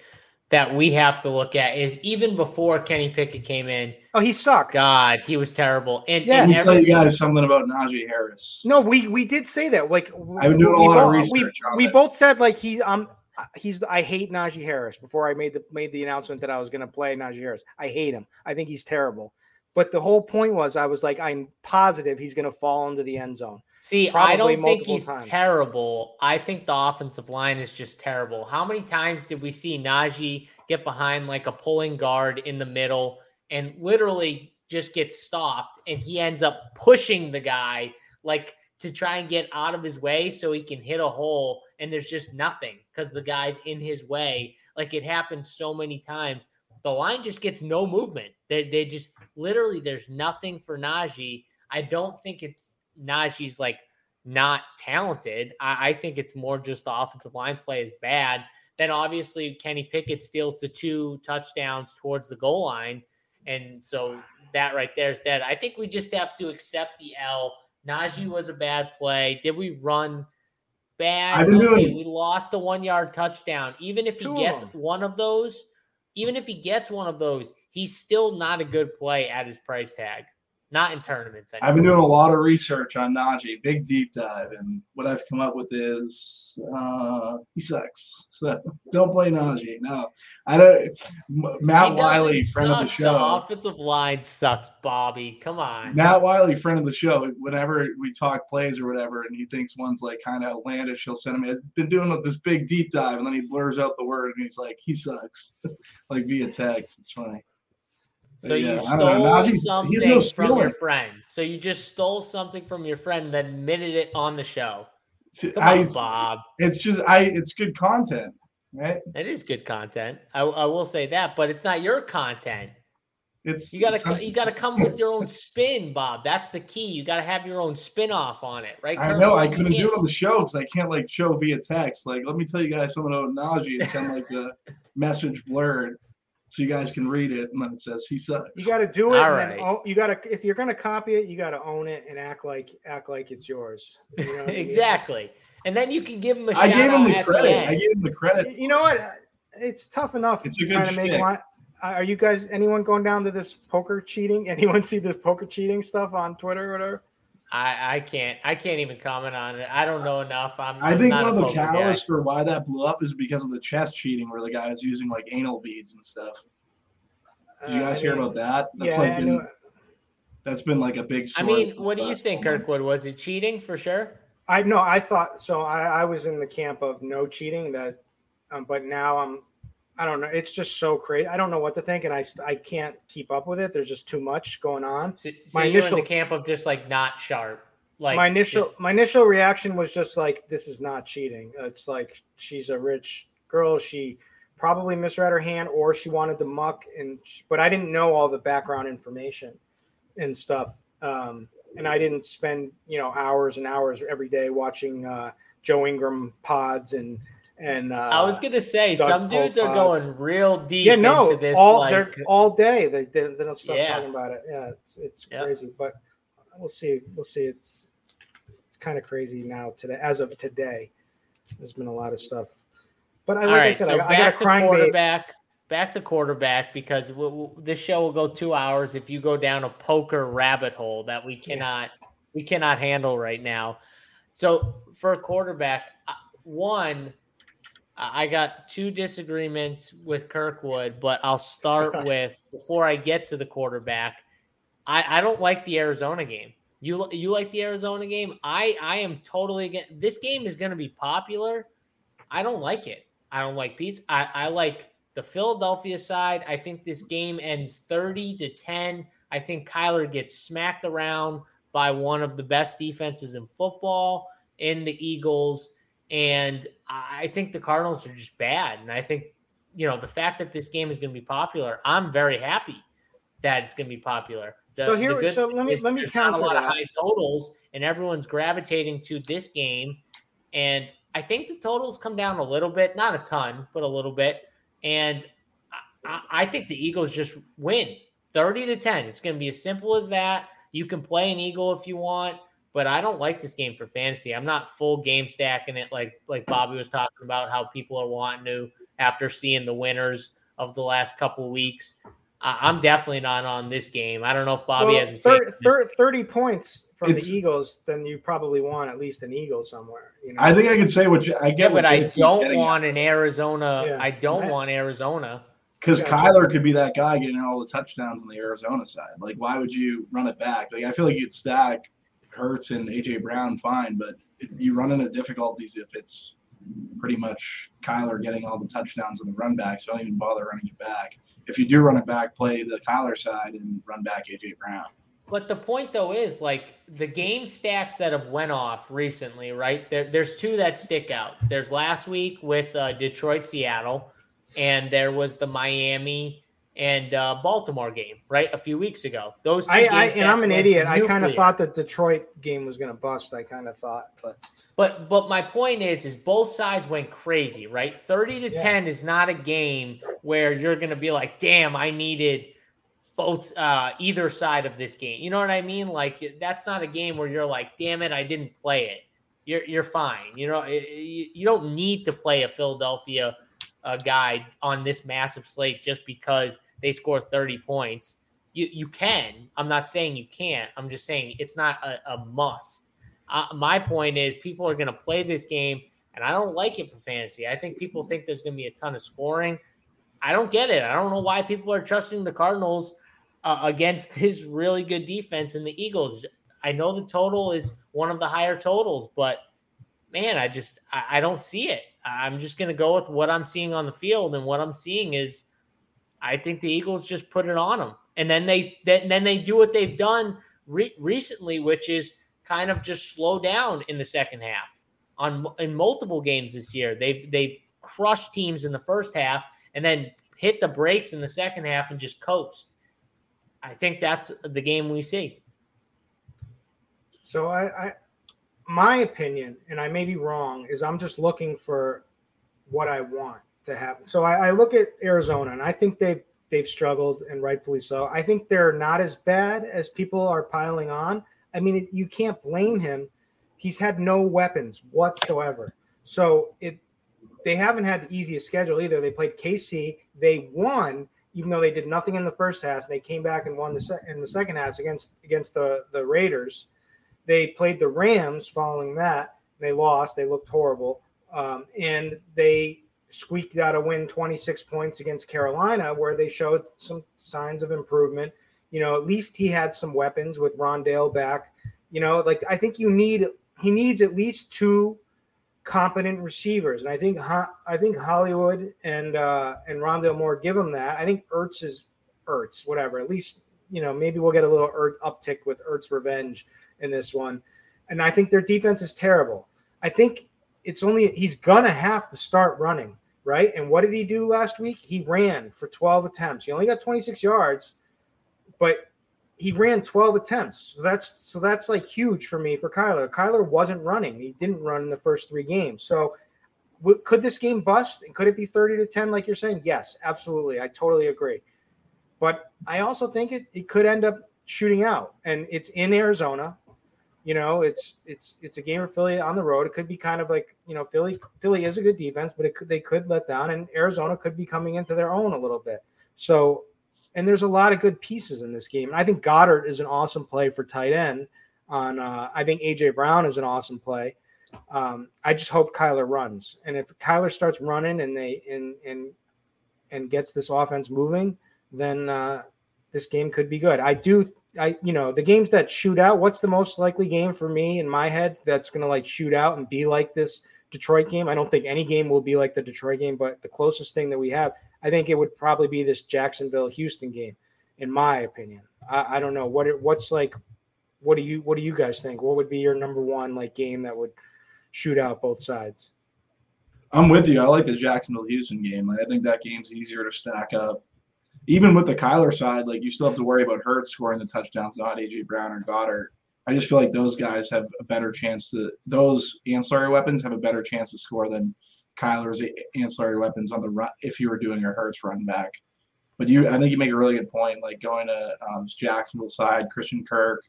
that we have to look at is even before Kenny Pickett came in. Oh, he sucked. God, he was terrible. And yeah, let me tell you guys something about Najee Harris. No, we we did say that. Like I've been doing a lot both, of research. We, we both said like he um he's I hate Najee Harris before I made the made the announcement that I was going to play Najee Harris. I hate him. I think he's terrible. But the whole point was I was like I'm positive he's going to fall into the end zone. See, I don't think he's times. terrible. I think the offensive line is just terrible. How many times did we see Najee get behind like a pulling guard in the middle and literally just get stopped and he ends up pushing the guy like to try and get out of his way so he can hit a hole and there's just nothing because the guy's in his way. Like it happens so many times. The line just gets no movement. They, they just literally there's nothing for Najee. I don't think it's Najee's like not talented. I, I think it's more just the offensive line play is bad. Then obviously Kenny Pickett steals the two touchdowns towards the goal line. And so that right there is dead. I think we just have to accept the L. Najee was a bad play. Did we run bad? Okay, we lost a one yard touchdown. Even if he Two gets one of those, even if he gets one of those, he's still not a good play at his price tag. Not in tournaments. I've been doing a lot of research on Najee, big deep dive, and what I've come up with is uh, he sucks. So don't play Najee. No, I don't. Matt Wiley, friend of the show. The offensive line sucks, Bobby. Come on. Matt Wiley, friend of the show. Whenever we talk plays or whatever, and he thinks one's like kind of outlandish, he'll send him. I've been doing this big deep dive, and then he blurs out the word, and he's like, he sucks, [laughs] like via text. It's funny. So yeah, you stole something he's no from your friend. So you just stole something from your friend, then admitted it on the show. Come I, on, Bob. It's just I. It's good content, right? It is good content. I, I will say that, but it's not your content. It's you gotta you gotta [laughs] come with your own spin, Bob. That's the key. You gotta have your own spin off on it, right? I know I couldn't do it on the show because I can't like show via text. Like, let me tell you guys something about Najee and send like the [laughs] message blurred so you guys can read it, and then it says he sucks. You got to do it. All right. Then, you got to if you're going to copy it, you got to own it and act like act like it's yours. [laughs] You know exactly. And then you can give him a. I gave him the credit. The I gave him the credit. You know what? It's tough enough. It's a good to make one. Are you guys anyone going down to this poker cheating? [laughs] Anyone see the poker cheating stuff on Twitter or whatever? I, I can't I can't even comment on it. I don't know enough. I'm, i think one of the catalysts for why that blew up is because of the chess cheating, where the guy was using like anal beads and stuff. Did you uh, guys uh, hear about that? That's yeah, like been, that's been like a big. I mean, what do you think, Kirkwood? Was it cheating for sure? I know. I thought so. I, I was in the camp of no cheating. That, um, but now I'm. I don't know. It's just so crazy. I don't know what to think, and I I can't keep up with it. There's just too much going on. So, so my initial in the camp of just like not sharp. Like my initial just, my initial reaction was just like this is not cheating. It's like she's a rich girl. She probably misread her hand or she wanted to muck and but I didn't know all the background information and stuff. Um, and I didn't spend you know hours and hours every day watching uh, Joe Ingram pods and and uh, I was gonna say Doug some dudes are going real deep. Yeah, no, this, all like, they're all day. They, they, they don't stop yeah. talking about it. Yeah, it's it's yep. crazy, but we'll see. We'll see. It's it's kind of crazy now today. As of today, there's been a lot of stuff. But I, like right, I said, so I, I got a crying quarterback. Babe. Back to quarterback because w- w- this show will go two hours if you go down a poker rabbit hole that we cannot. we cannot handle right now. So for a quarterback, uh, one, I got two disagreements with Kirkwood, but I'll start [laughs] with before I get to the quarterback. I, I don't like the Arizona game. You you like the Arizona game? I I am totally against. This game is going to be popular. I don't like it. I don't like peace. I I like the Philadelphia side. I think this game ends thirty to ten. I think Kyler gets smacked around by one of the best defenses in football in the Eagles. And I think the Cardinals are just bad. And I think, you know, the fact that this game is going to be popular, I'm very happy that it's going to be popular. The, so here, so let me let me counter a lot that. of high totals, and everyone's gravitating to this game. And I think the totals come down a little bit, not a ton, but a little bit. And I, I think the Eagles just win 30 to 10. It's going to be as simple as that. You can play an Eagle if you want, but I don't like this game for fantasy. I'm not full game stacking it like like Bobby was talking about how people are wanting to after seeing the winners of the last couple weeks. I'm definitely not on this game. I don't know if Bobby well, has 30, 30, 30, points from it's, the Eagles, then you probably want at least an Eagle somewhere. You know? I think I can say what you, I get. Yeah, but I don't want at. an Arizona. Yeah. I don't I, want Arizona because Kyler could be that guy getting all the touchdowns on the Arizona side. Like, why would you run it back? Like, I feel like you'd stack Hurts and AJ Brown fine, but you run into difficulties if it's pretty much Kyler getting all the touchdowns on the run back. So don't even bother running it back. If you do run it back, play the Kyler side and run back AJ Brown. But the point though is like the game stacks that have went off recently, right? There, there's two that stick out. There's last week with uh, Detroit, Seattle and there was the Miami and uh, Baltimore game, right, a few weeks ago. Those I, I and I'm an idiot. I kind of thought that Detroit game was going to bust. I kind of thought, but but but my point is, is both sides went crazy, right? Thirty to yeah. ten is not a game where you're going to be like, damn, I needed both uh, either side of this game. You know what I mean? Like that's not a game where you're like, damn it, I didn't play it. You're you're fine. You know, it, you don't need to play a Philadelphia a guy on this massive slate just because they score 30 points. You you can. I'm not saying you can't. I'm just saying it's not a, a must. Uh, my point is people are going to play this game, and I don't like it for fantasy. I think people think there's going to be a ton of scoring. I don't get it. I don't know why people are trusting the Cardinals uh, against [laughs] this really good defense and the Eagles. I know the total is one of the higher totals, but man, I just I, I don't see it. I'm just going to go with what I'm seeing on the field, and what I'm seeing is, I think the Eagles just put it on them, and then they then, then they do what they've done re- recently, which is kind of just slow down in the second half. On in multiple games this year, they've they've crushed teams in the first half, and then hit the brakes in the second half and just coast. I think that's the game we see. So I, I my opinion, and I may be wrong, is I'm just looking for what I want to happen. So I, I look at Arizona, and I think they've they've struggled, and rightfully so. I think they're not as bad as people are piling on. I mean, you can't blame him. He's had no weapons whatsoever. So it they haven't had the easiest schedule either. They played KC, they won, even though they did nothing in the first half. And they came back and won the se- in the second half against against the the Raiders. They played the Rams following that. They lost. They looked horrible. Um, and they squeaked out a win 26 points against Carolina, where they showed some signs of improvement. You know, at least he had some weapons with Rondale back. You know, like I think you need he needs at least two competent receivers, and I think I think Hollywood and uh, and Rondale Moore give him that. I think Ertz is Ertz, whatever. At least you know maybe we'll get a little Ertz uptick with Ertz revenge in this one. And I think their defense is terrible. I think it's only he's gonna have to start running, right? And what did he do last week? He ran for 12 attempts. He only got 26 yards, but he ran 12 attempts. So that's so that's like huge for me for Kyler. Kyler wasn't running. He didn't run in the first three games. So could this game bust and could it be 30 to 10 like you're saying? Yes, absolutely. I totally agree. But I also think it, it could end up shooting out. And it's in Arizona. You know, it's it's it's a game of Philly on the road. It could be kind of like you know Philly. Philly is a good defense, but it could they could let down, and Arizona could be coming into their own a little bit. So, and there's a lot of good pieces in this game. And I think Goedert is an awesome play for tight end. on. Uh, I think AJ Brown is an awesome play. Um, I just hope Kyler runs, and if Kyler starts running and they and and and gets this offense moving, then uh, this game could be good. I do. I you know the games that shoot out. What's the most likely game for me in my head that's going to like shoot out and be like this Detroit game? I don't think any game will be like the Detroit game, but the closest thing that we have, I think it would probably be this Jacksonville Houston game, in my opinion. I, I don't know what it, what's like. What do you what do you guys think? What would be your number one like game that would shoot out both sides? I'm with you. I like the Jacksonville Houston game. Like, I think that game's easier to stack up. Even with the Kyler side, like you still have to worry about Hurts scoring the touchdowns, not AJ Brown or Goedert. I just feel like those guys have a better chance to those ancillary weapons have a better chance to score than Kyler's ancillary weapons on the run if you were doing a Hurts run back. But you, I think you make a really good point. Like going to um, Jacksonville side, Christian Kirk,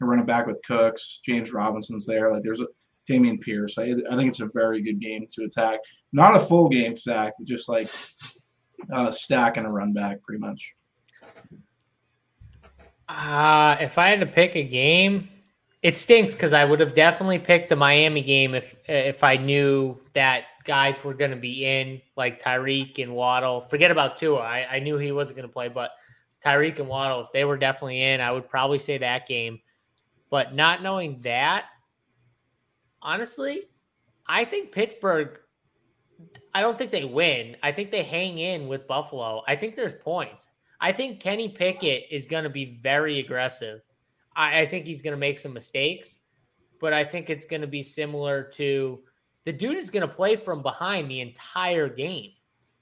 you're running back with Cooks, James Robinson's there. Like there's a Dameon Pierce. I, I think it's a very good game to attack. Not a full game stack, just like a stack and a run back, pretty much. Uh, if I had to pick a game, it stinks because I would have definitely picked the Miami game if if I knew that guys were going to be in, like Tyreek and Waddle. Forget about Tua. I, I knew he wasn't going to play, but Tyreek and Waddle, if they were definitely in, I would probably say that game. But not knowing that, honestly, I think Pittsburgh. I don't think they win. I think they hang in with Buffalo. I think there's points. I think Kenny Pickett is going to be very aggressive. I, I think he's going to make some mistakes, but I think it's going to be similar to the dude is going to play from behind the entire game.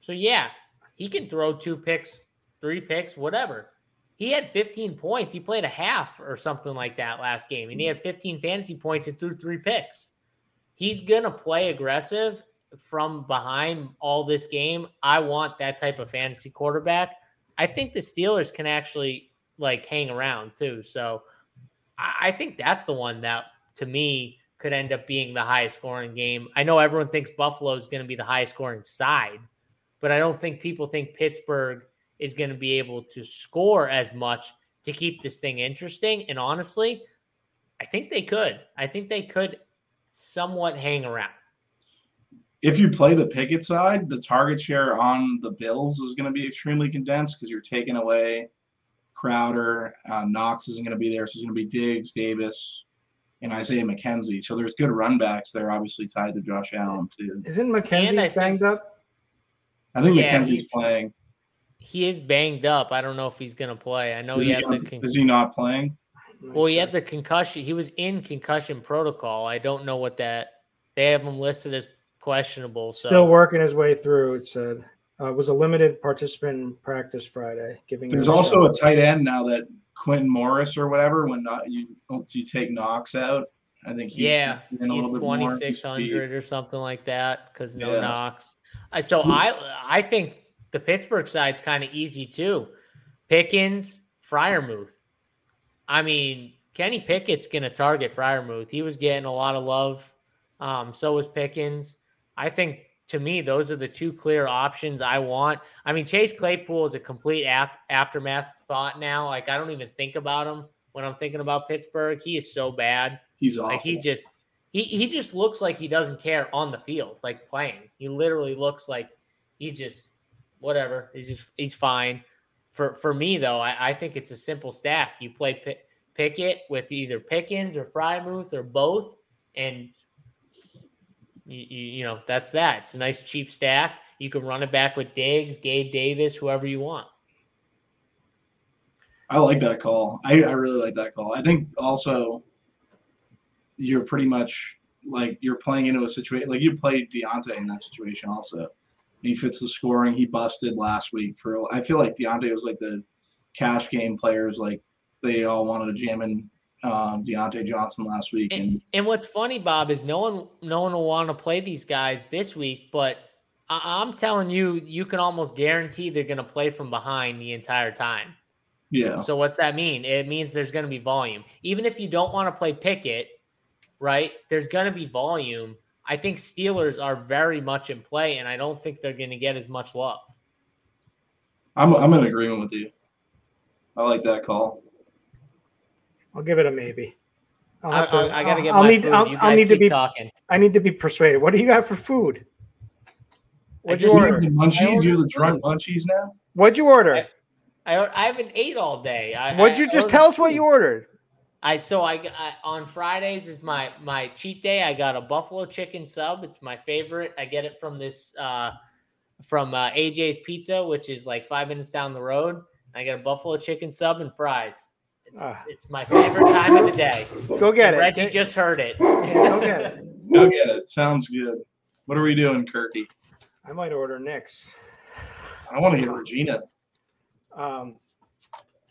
So, yeah, he can throw two picks, three picks, whatever. He had 15 points. He played a half or something like that last game, and he had 15 fantasy points and threw three picks. He's going to play aggressive from behind all this game. I want that type of fantasy quarterback. I think the Steelers can actually like hang around too. So I think that's the one that to me could end up being the highest scoring game. I know everyone thinks Buffalo is going to be the highest scoring side, but I don't think people think Pittsburgh is going to be able to score as much to keep this thing interesting. And honestly, I think they could. I think they could somewhat hang around. If you play the Pickett side, the target share on the Bills is going to be extremely condensed because you're taking away Crowder. Uh, Knox isn't going to be there, so it's going to be Diggs, Davis, and Isaiah McKenzie. So there's good run backs there, obviously tied to Josh Allen too. Isn't McKenzie banged up? I think yeah, McKenzie's playing. He is banged up. I don't know if he's going to play. I know is he, he had the. Con- is he not playing? Well, he had the concussion. He was in concussion protocol. I don't know what that. They have him listed as questionable. So. Still working his way through. It said uh, was a limited participant in practice Friday. Giving there's also shot. a tight end now that Quintin Morris or whatever. When not you you take Knox out, I think he's yeah he's twenty six hundred or something like that because no yeah. Knox. So I I think the Pittsburgh side's kind of easy too. Pickens, Freiermuth. I mean, Kenny Pickett's going to target Freiermuth. He was getting a lot of love. Um, so was Pickens. I think to me, those are the two clear options I want. I mean, Chase Claypool is a complete af- aftermath thought now. Like, I don't even think about him when I'm thinking about Pittsburgh. He is so bad. He's awful. Like, he just. He, he just looks like he doesn't care on the field, like playing. He literally looks like he just whatever. He's just he's fine. For for me though, I, I think it's a simple stack. You play P- Pickett with either Pickens or Freiermuth or both, and you, you, you know that's that. It's a nice cheap stack. You can run it back with Diggs, Gabe Davis, whoever you want. I like that call. I, I really like that call. I think also you're pretty much like you're playing into a situation like you played Diontae in that situation also. He fits the scoring. He busted last week for. I feel like Diontae was like the cash game players. Like they all wanted to jam in um, Diontae Johnson last week. And, and, and what's funny, Bob, is no one no one will want to play these guys this week. But I, I'm telling you, you can almost guarantee they're going to play from behind the entire time. Yeah. So what's that mean? It means there's going to be volume. Even if you don't want to play Pickett, right? There's going to be volume I think Steelers are very much in play, and I don't think they're going to get as much love. I'm I'm in agreement with you. I like that call. I'll give it a maybe. I'll have to, I, I gotta get I'll my need, food. I'll, you I'll guys need to be, talking. I need to be persuaded. What do you got for food? What'd you just- You order? the munchies. You have the drunk munchies now. What'd you order? I, I haven't ate all day. I, What'd you I just ordered tell us what food. you ordered? I so I, I on Fridays is my my cheat day. I got a buffalo chicken sub. It's my favorite. I get it from this uh from uh, AJ's Pizza, which is like five minutes down the road. I got a buffalo chicken sub and fries. It's, Ah. it's my favorite time of the day. [laughs] Go get And it. Reggie Get- just heard it. go get it. [laughs] Go get it. Sounds good. What are we doing, Kirky? I might order Nick's. I want to get Regina Um,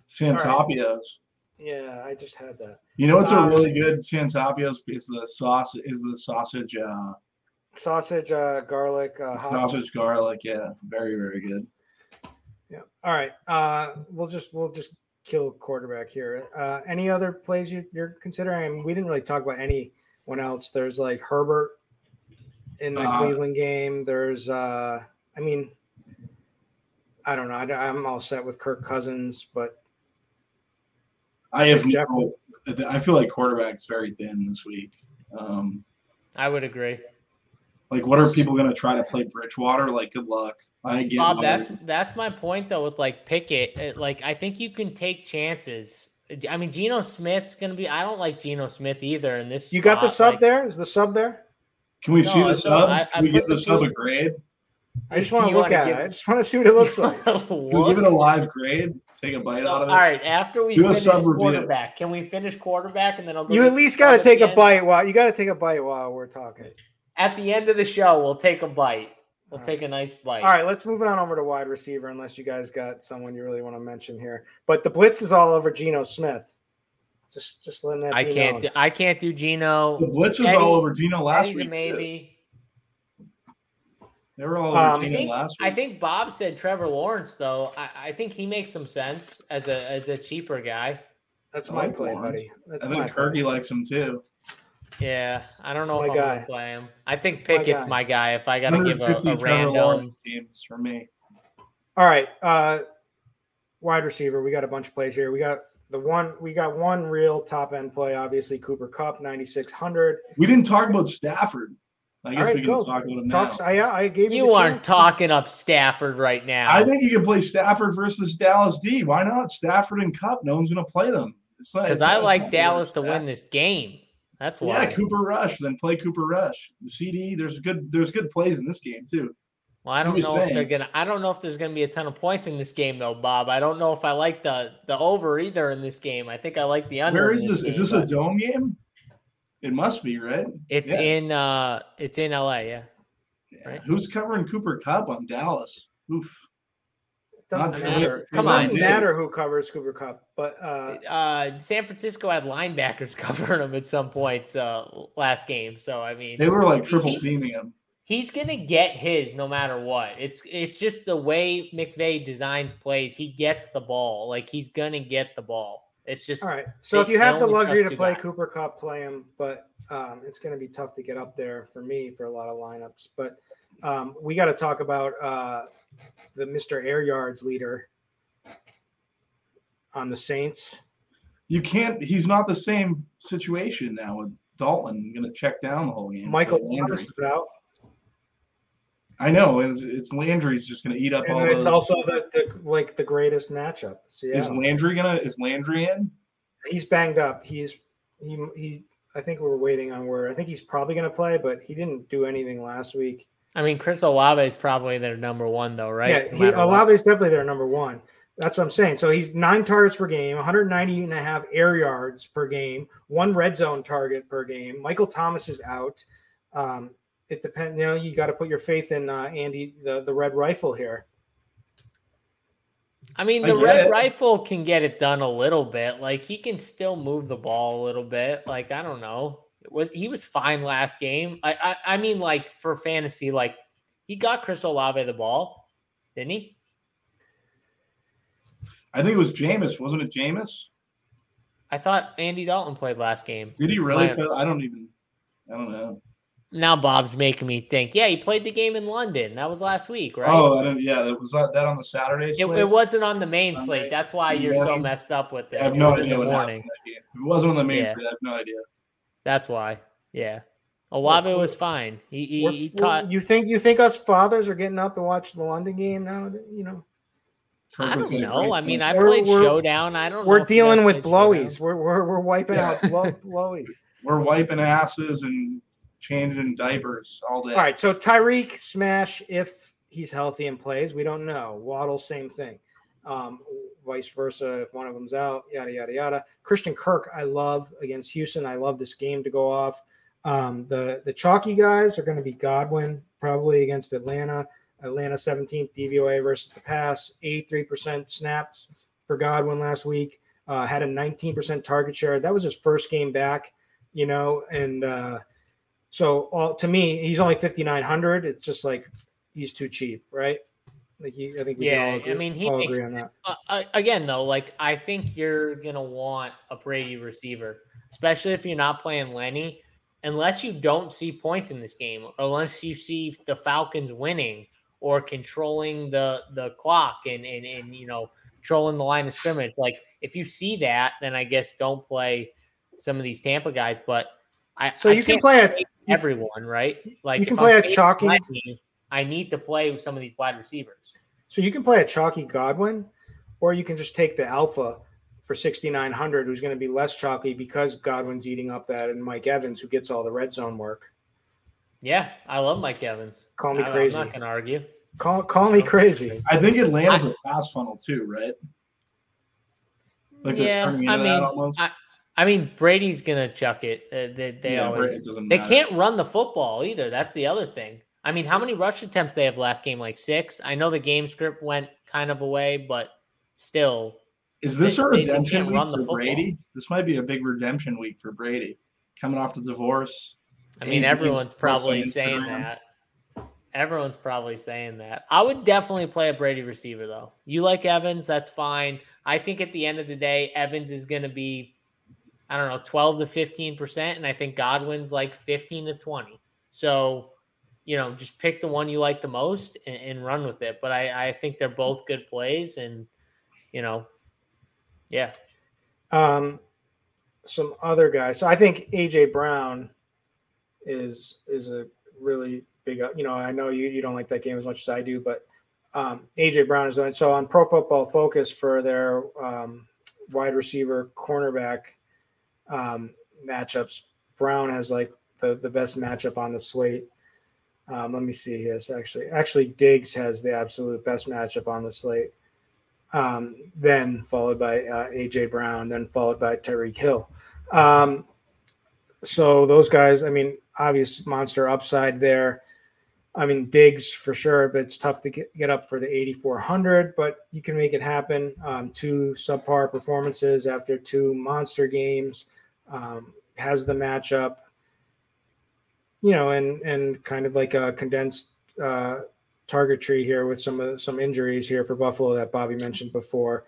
Santarpio's. yeah, I just had that You know what's a Um, really good Santarpio's is the sauce is the sausage uh sausage, uh, garlic, uh, hot sausage garlic. Yeah, very very good. Yeah. All right. Uh, we'll just we'll just kill quarterback here. Uh, any other plays you, you're considering? I mean, we didn't really talk about anyone else. There's like Herbert in the Uh, Cleveland game. There's uh, I mean, I don't know. I, am all set with Kirk Cousins, but I have Jeff- no, I feel like quarterback's very thin this week. Um, I would agree. like, what are people going to try to play Bridgewater? Like, good luck. I get Bob, why- that's that's my point though with like Pickett. It- Like I think you can take chances. Uh, I mean, Geno Smith's gonna be. I don't like Geno Smith either. And this, you got the sub like- there. Is the sub there? Can we No, see the I sub? I- I Can we put give the the sub a grade? I just want to look at give- it. I just want to see what it looks [laughs] like. Can we give it a live grade? Take a bite So, out of it. All right. after we Do a finish sub review. quarterback, can we finish quarterback and then I'll go You at least got to take a end? bite while you got to take a bite while we're talking. At the end of the show, we'll take a bite. We'll All take a nice bite. All right, let's move it on over to wide receiver, unless you guys got someone you really want to mention here. But the blitz is all over Geno Smith. Just, just letting that I be can't. known. Do, I can't do Geno. The blitz was Eddie- all over Geno last Eddie's week. maybe. They were all over Um, I think, last week. I think Bob said Trevor Lawrence though. I, I think he makes some sense as a as a cheaper guy. That's my like play, Lawrence. buddy. That's I my think play. Likes him too. Yeah, I don't That's know my if I'm guy. gonna play him. I think That's my Pickett's guy. my guy. If I gotta give a, 150 a random, teams for me. All right, uh, wide receiver. We got a bunch of plays here. We got the one. We got one real top end play. Obviously, Cooper Kupp, ninety six hundred. We didn't talk about Stafford. I guess right, we can go. talk about him now. I, I gave you. you aren't chance. talking up Stafford right now. I think you can play Stafford versus Dallas D. Why not? Stafford and Kupp. No one's going to play them. Because I like Dallas to Stafford. win this game. That's why. Yeah, Cooper Rush. Then play Cooper Rush. The CeeDee. There's good. There's good plays in this game too. Well, I don't know if they're gonna. I don't know if there's gonna be a ton of points in this game, though, Bob. I don't know if I like the the over either in this game. I think I like the under. Where is is this? Is game, this a dome game? It must be right. It's Yes. in. uh It's in LA. Yeah. Yeah. right. Who's covering Cooper Kupp on Dallas? Oof. It doesn't Not matter. Come it doesn't on. matter who covers Cooper Kupp, but uh, Uh San Francisco had linebackers [laughs] covering him at some points uh last game. So I mean, They were like triple he- teaming him. he's gonna get his no matter what. It's it's just the way McVay designs plays. He gets the ball. Like he's gonna get the ball. It's just all right. So if you have the luxury to play guys. Cooper Kupp, play him. But um, it's going to be tough to get up there for me for a lot of lineups. But um, we got to talk about uh, the Mister Air Yards leader on the Saints. You can't. He's not the same situation now with Dalton. Going to check down the whole game. Michael Landry. Is out, I know. It's, it's Landry's just going to eat up all and it's those. also the, the like the greatest matchup. is Yeah, Landry gonna? Is Landry in? he's banged up. He's he he. I think we're waiting on where. I think he's probably going to play, but he didn't do anything last week. I mean, Chris Olave is probably their number one, though, right? Yeah, he, matter. Olave is definitely their number one. That's what I'm saying. So he's nine targets per game, 190 and a half air yards per game, one red zone target per game. Michael Thomas is out. Um, it depends. You know, you got to put your faith in uh, Andy, the the red rifle here. I mean, the get red it. rifle can get it done a little bit. Like he can still move the ball a little bit. Like I don't know, It was he was fine last game? I I, I mean, like for fantasy, like he got Chris Olave the ball, didn't he? I think it was Jameis. Wasn't it Jameis? I thought Andy Dalton played last game. Did he really? Play- I don't even. I don't know. Now Bob's making me think. Yeah, he played the game in London. That was last week, right? Oh, I don't. Yeah, that was that, that on the Saturday. it, slate? it wasn't on the main Sunday slate. That's why you're so messed up with it. I have no idea what morning. happened. If it wasn't on the main Yeah. slate, I have no idea. That's why. Yeah. Olave was fine. He, he, he caught. You think you think us fathers are getting up to watch the London game now? You know. I don't know. I mean, I played we're, Showdown. I don't. Know. We're dealing with blowies. We're, we're we're wiping out blow, blowies. We're wiping asses and changing diapers all day. All right. So Tyreek smash if he's healthy and plays. We don't know. Waddle same thing. Um, vice versa if one of them's out. Yada yada yada. Christian Kirk, I love against Houston. I love this game to go off. Um, the the chalky guys are going to be Godwin probably against Atlanta. Atlanta 17th DVOA versus the pass, 83% snaps for Godwin last week. Uh, had a 19% target share. That was his first game back, you know, and uh, so all, to me, he's only 5,900. It's just like he's too cheap, right? Like I think we yeah, agree, I mean, he makes, agree on that. Uh, again, though, like I think you're gonna want a Brady receiver, especially if you're not playing Lenny unless you don't see points in this game, or unless you see the Falcons winning or controlling the the clock and and, and you know controlling the line of scrimmage. Like if you see that, then I guess don't play some of these Tampa guys. But I so you I can play a, everyone, right? Like you can play a chalky. I need to play with some of these wide receivers. So you can play a chalky Godwin, or you can just take the alpha for 6,900, who's going to be less chalky because Godwin's eating up that, and Mike Evans, who gets all the red zone work. Yeah, I love Mike Evans. Call me crazy. I'm not going to argue. Call call me crazy. I think Atlanta's I, a pass funnel too, right? Like yeah, I mean, I, I, mean Brady's gonna chuck it. Uh, they, they yeah, always they can't run the football either. That's the other thing. I mean, how many rush attempts they have last game? Like six. I know the game script went kind of away, but still, is this they, a redemption week for Brady? This might be a big redemption week for Brady, coming off the divorce. I mean, everyone's probably saying that. Everyone's probably saying that. I would definitely play a Brady receiver though. You like Evans, that's fine. I think at the end of the day, Evans is going to be, I don't know, 12 to 15%. And I think Godwin's like 15 to 20. So, you know, just pick the one you like the most and, and run with it. But I, I think they're both good plays. And, you know, yeah. Um, some other guys. So I think AJ Brown is is a really big. Uh, you know, I know you you don't like that game as much as I do, but um, AJ Brown is doing so on Pro Football Focus for their um, wide receiver cornerback um, matchups. Brown has like the the best matchup on the slate. Um, let me see. Yes, actually, actually Diggs has the absolute best matchup on the slate um, then followed by uh, AJ Brown, then followed by Tyreek Hill. Um, so those guys, I mean, obvious monster upside there. I mean, Diggs for sure, but it's tough to get, get up for the 8,400, but you can make it happen. Um, two subpar performances after two monster games, um, has the matchup, you know, and and kind of like a condensed uh, target tree here with some of some injuries here for Buffalo that Bobby mentioned before.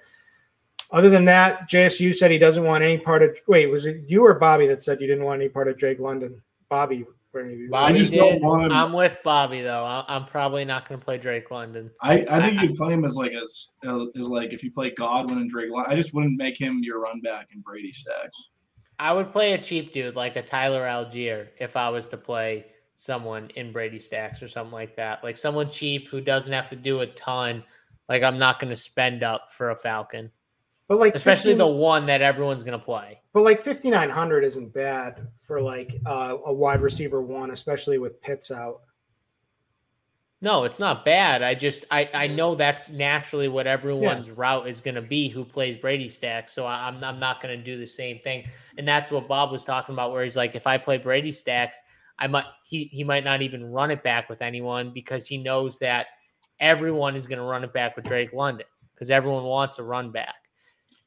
Other than that, JSU said he doesn't want any part of. Wait, was it you or Bobby that said you didn't want any part of Drake London? Bobby. Bobby did. I'm with Bobby though. I'm probably not going to play Drake London. I, I think you'd play him as like as as like if you play Godwin and Drake London. I just wouldn't make him your run back in Brady stacks. I would play a cheap dude like a Tyler Allgeier if I was to play someone in Brady stacks or something like that. Like someone cheap who doesn't have to do a ton. Like I'm not going to spend up for a Falcon. But like especially 15, the one that everyone's going to play. But like 5900 isn't bad for like uh, a wide receiver one, especially with Pitts out. No, it's not bad. I just I I know that's naturally what everyone's yeah. route is going to be who plays Brady stacks. So I, I'm I'm not going to do the same thing. And that's what Bob was talking about, where he's like, if I play Brady stacks, I might he he might not even run it back with anyone because he knows that everyone is going to run it back with Drake London because everyone wants a run back.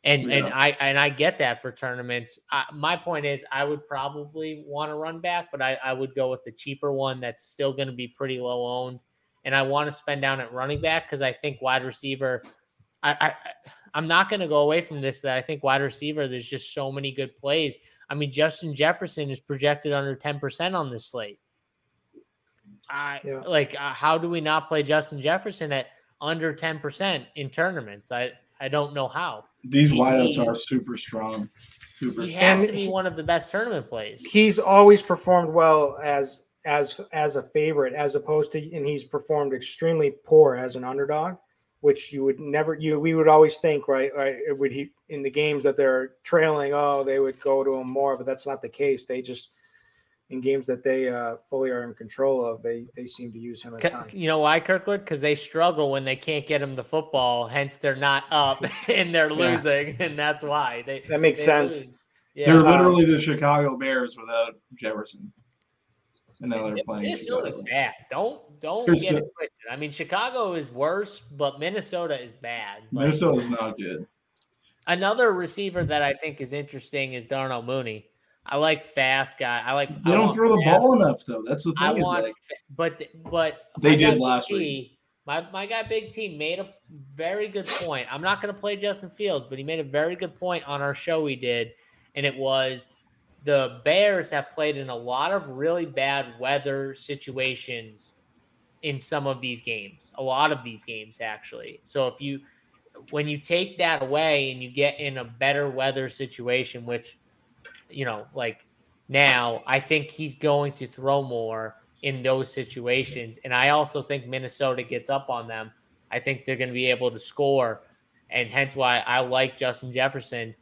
And yeah. and I and I get that for tournaments. I, my point is, I would probably want to run back, but I, I would go with the cheaper one that's still going to be pretty low owned. And I want to spend down at running back because I think wide receiver. I, I I'm not going to go away from this. That I think wide receiver. There's just so many good plays. I mean, Justin Jefferson is projected under 10% on this slate. I yeah. like uh, how do we not play Justin Jefferson at under 10% in tournaments? I I don't know how. These wideouts are super strong. Super. He has to be one of the best tournament plays. He's always performed well as as as a favorite, as opposed to, and he's performed extremely poor as an underdog, which you would never you we would always think right right would he in the games that they're trailing oh they would go to him more, but that's not the case. They just in games that they uh, fully are in control of, they they seem to use him a Ca- You know why, Kirkwood? Because they struggle when they can't get him the football. Hence, they're not up [laughs] and they're Yeah. losing, and that's why they. That makes they sense. Yeah, They're literally the Chicago Bears without Jefferson. And now they're playing. Minnesota's Chicago. bad. Don't don't There's get a- it uh, twisted. I mean, Chicago is worse, but Minnesota is bad. Like, Minnesota's not good. Another receiver that I think is interesting is Darnell Mooney. I like fast guy. I like. They I don't throw the fast- ball enough though. That's the I. Is want, like but but They did last T- week. My my guy Big T made a very good point. I'm not going to play Justin Fields, but he made a very good point on our show we did, and it was the Bears have played in a lot of really bad weather situations in some of these games. A lot of these games actually. So if you when you take that away and you get in a better weather situation, which you know, like now, I think he's going to throw more in those situations. And I also think Minnesota gets up on them. I think they're going to be able to score. And hence why I like Justin Jefferson.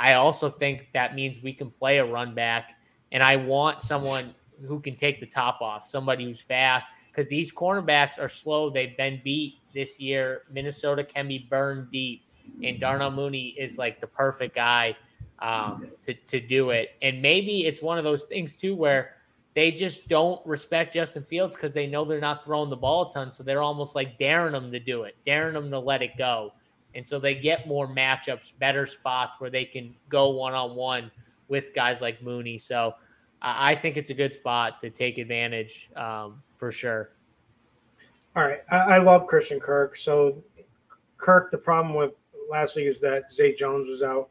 I also think that means we can play a run back. And I want someone who can take the top off, somebody who's fast, because these cornerbacks are slow. They've been beat this year. Minnesota can be burned deep. And Darnell Mooney is like the perfect guy um, to, to do it. And maybe it's one of those things too where they just don't respect Justin Fields because they know they're not throwing the ball a ton. So they're almost like daring them to do it, daring them to let it go. And so they get more matchups, better spots where they can go one on one with guys like Mooney. So I think it's a good spot to take advantage um, for sure. All right, I, I love Christian Kirk. So Kirk, the problem with last week is that Zay Jones was out,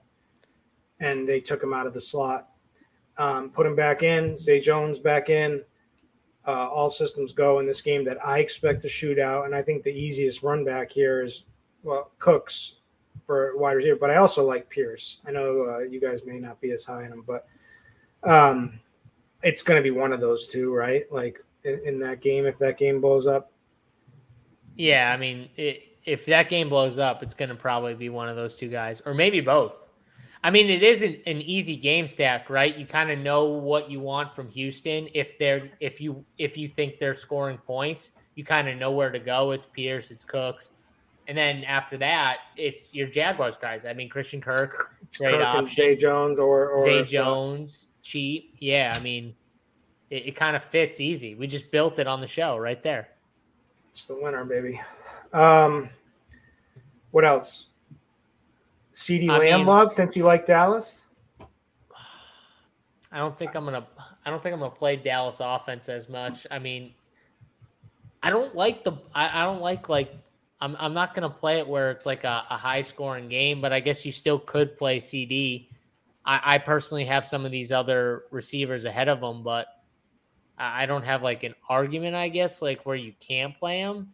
and they took him out of the slot, um, put him back in. Zay Jones back in. Uh, all systems go in this game that I expect to shoot out, and I think the easiest run back here is well Cooks for wide receiver, but I also like Pierce. I know uh, you guys may not be as high on him, but um, it's going to be one of those two, right? Like in, in that game, if that game blows up. Yeah, I mean, it, if that game blows up, it's going to probably be one of those two guys, or maybe both. I mean, it isn't an easy game stack, right? You kind of know what you want from Houston. If they're if you if you think they're scoring points, you kind of know where to go. It's Pierce, it's Cooks, and then after that, it's your Jaguars guys. I mean, Christian Kirk, great Kirk option. Zay Jones or or Zay uh, Jones, cheap. Yeah, I mean, it, it kind of fits easy. We just built it on the show right there. It's the winner, baby. Um, what else? CeeDee Lamb mean- love since you like Dallas. I don't think I'm gonna. I don't think I'm gonna play Dallas offense as much. I mean, I don't like the. I, I don't like like. I'm. I'm not gonna play it where it's like a, a high scoring game, but I guess you still could play CeeDee. I, I personally have some of these other receivers ahead of them, but I, don't have like an argument. I guess like where you can't play them.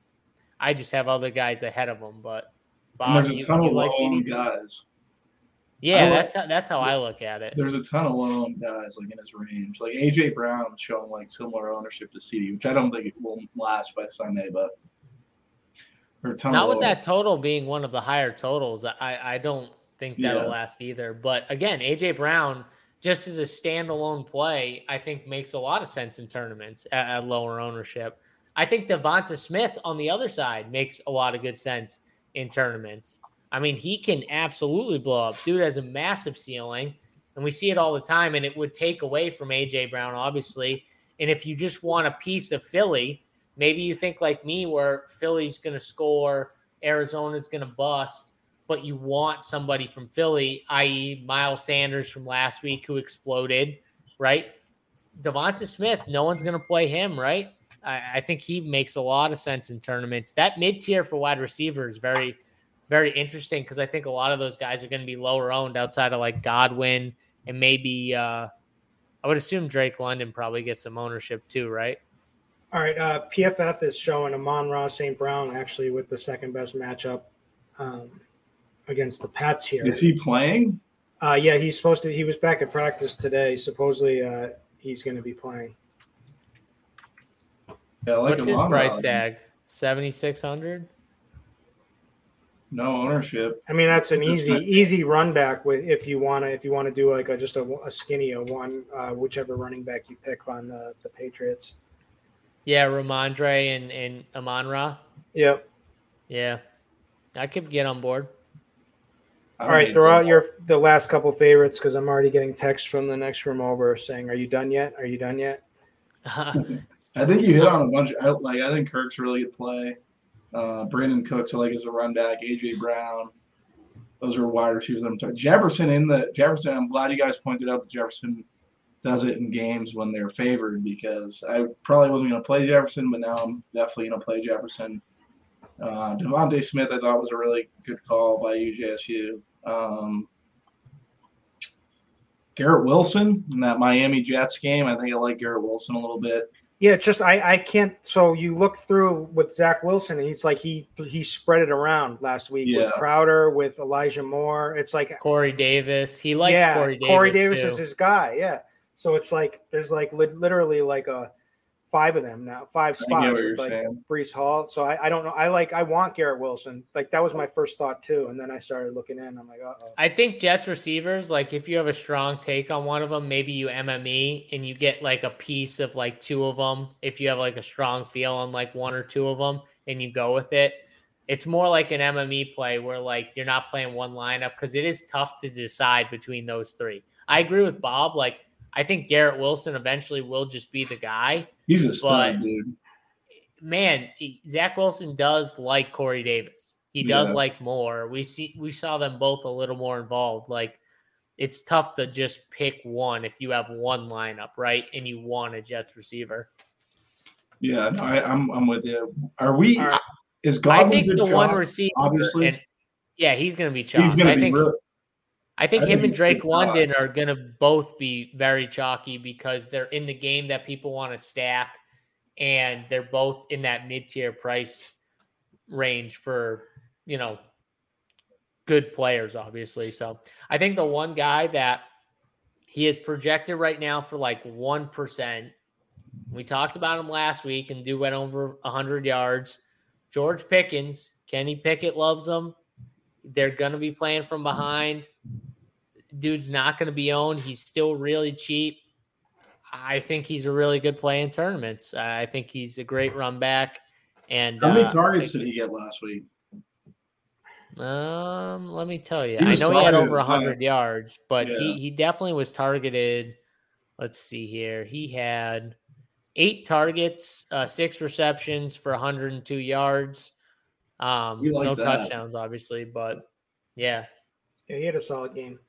I just have other guys ahead of them, but. Bob, there's a you- ton you of like CeeDee? guys. Yeah, like- that's how, that's how I look at it. There's a ton of low-owned guys like in his range. Like AJ Brown showing like similar ownership to CeeDee, which I don't think it will last by Sunday, but there are a ton Not with that total being one of the higher totals. I, I don't think that'll Yeah. last either. But again, AJ Brown, just as a standalone play, I think makes a lot of sense in tournaments at, at lower ownership. I think Devonta Smith on the other side makes a lot of good sense in tournaments. I mean, he can absolutely blow up. Dude has a massive ceiling, and we see it all the time. And it would take away from AJ Brown, obviously. And if you just want a piece of Philly, maybe you think like me, where Philly's going to score, Arizona's going to bust, but you want somebody from Philly, i.e., Miles Sanders from last week who exploded, right? Devonta Smith, no one's going to play him, right? I, I think he makes a lot of sense in tournaments. That mid tier for wide receiver is very, very interesting because I think a lot of those guys are going to be lower owned outside of like Godwin and maybe uh, I would assume Drake London probably gets some ownership too, right? All right, uh, PFF is showing Amon-Ra St. Brown actually with the second best matchup um, against the Pats here. Is he playing? Uh, yeah, he's supposed to. He was back at practice today. Supposedly, uh, he's going to be playing. Yeah, like What's his Amon price Ra. tag? Seventy six hundred. No ownership. I mean, that's an It's easy, not- easy run back with if you want to. If you want to do like a just a, a skinny a one, uh, whichever running back you pick on the the Patriots. Yeah, Rhamondre and and Amon Ra. Yep. Yeah, I could get on board. I All don't right, need throw out your the last couple favorites because I'm already getting texts from the next room over saying, "Are you done yet? Are you done yet?" [laughs] I think you hit on a bunch. I, like I think Kirk's a really good play. Uh, Brandin Cooks, I like as a run back. AJ Brown, those are wide receivers. I'm talking. Jefferson in the Jefferson. I'm glad you guys pointed out that Jefferson does it in games when they're favored because I probably wasn't going to play Jefferson, but now I'm definitely going to play Jefferson. Uh, Devontae Smith, I thought was a really good call by UJSU. Um, Garrett Wilson in that Miami Jets game. I think I like Garrett Wilson a little bit. Yeah, it's just I I can't. So you look through with Zach Wilson, and he's like he he spread it around last week with Crowder, with Elijah Moore. It's like Corey Davis. He likes Corey Davis. Corey Davis. is his guy. Yeah, so it's like there's like lit- literally like a five of them now, five I get spots. what you're with, like saying. Breece Hall. So I, I don't know. I like I want Garrett Wilson. Like that was my first thought too, and then I started looking in. I'm like, uh oh. I think Jets receivers, like if you have a strong take on one of them, maybe you MME and you get like a piece of like two of them. If you have like a strong feel on like one or two of them and you go with it, it's more like an MME play where like you're not playing one lineup because it is tough to decide between those three. I agree with Bob. Like I think Garrett Wilson eventually will just be the guy. He's a stud, dude. man, Zach Wilson does like Corey Davis. He does Yeah. like more. We see we saw them both a little more involved. Like it's tough to just pick one if you have one lineup, right? And you want a Jets receiver. Yeah, no, I, I'm I'm with you. Are we? Right. Is Godwin I think the one receiver, obviously? and yeah, he's going to be chalk. He's going I to be think real. I think I him and Drake London are going to both be very chalky because they're in the game that people want to stack, and they're both in that mid tier price range for you know good players, obviously. So I think the one guy that he is projected right now for like one percent. We talked about him last week, and dude went over hundred yards. George Pickens, Kenny Pickett loves him. They're going to be playing from behind. Dude's not going to be owned. He's still really cheap. I think he's a really good play in tournaments. I think he's a great run back. And How many uh, targets did he get last week? um, let me tell you, I know he had over huh? hundred yards, but he he definitely was targeted. Let's see here. He had eight targets, uh, six receptions for 102 yards. Um, We like no that. touchdowns, obviously, but yeah, Yeah, he had a solid game.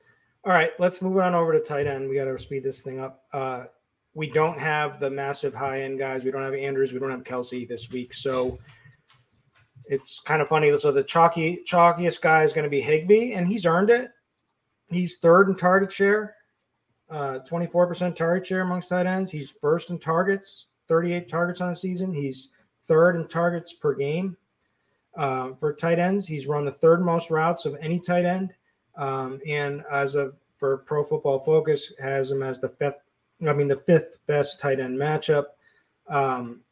All right, let's move on over to tight end. We got to speed this thing up. Uh, we don't have the massive high end guys. We don't have Andrews. We don't have Kelce this week. So it's kind of funny. So the chalky chalkiest guy is going to be Higbee, and he's earned it. He's third in target share, uh, 24% target share amongst tight ends. He's first in targets, 38 targets on the season. He's third in targets per game. Uh, for tight ends, he's run the third most routes of any tight end. Um, and as of for Pro Football Focus, has him as the fifth. I mean, the fifth best tight end matchup. Um,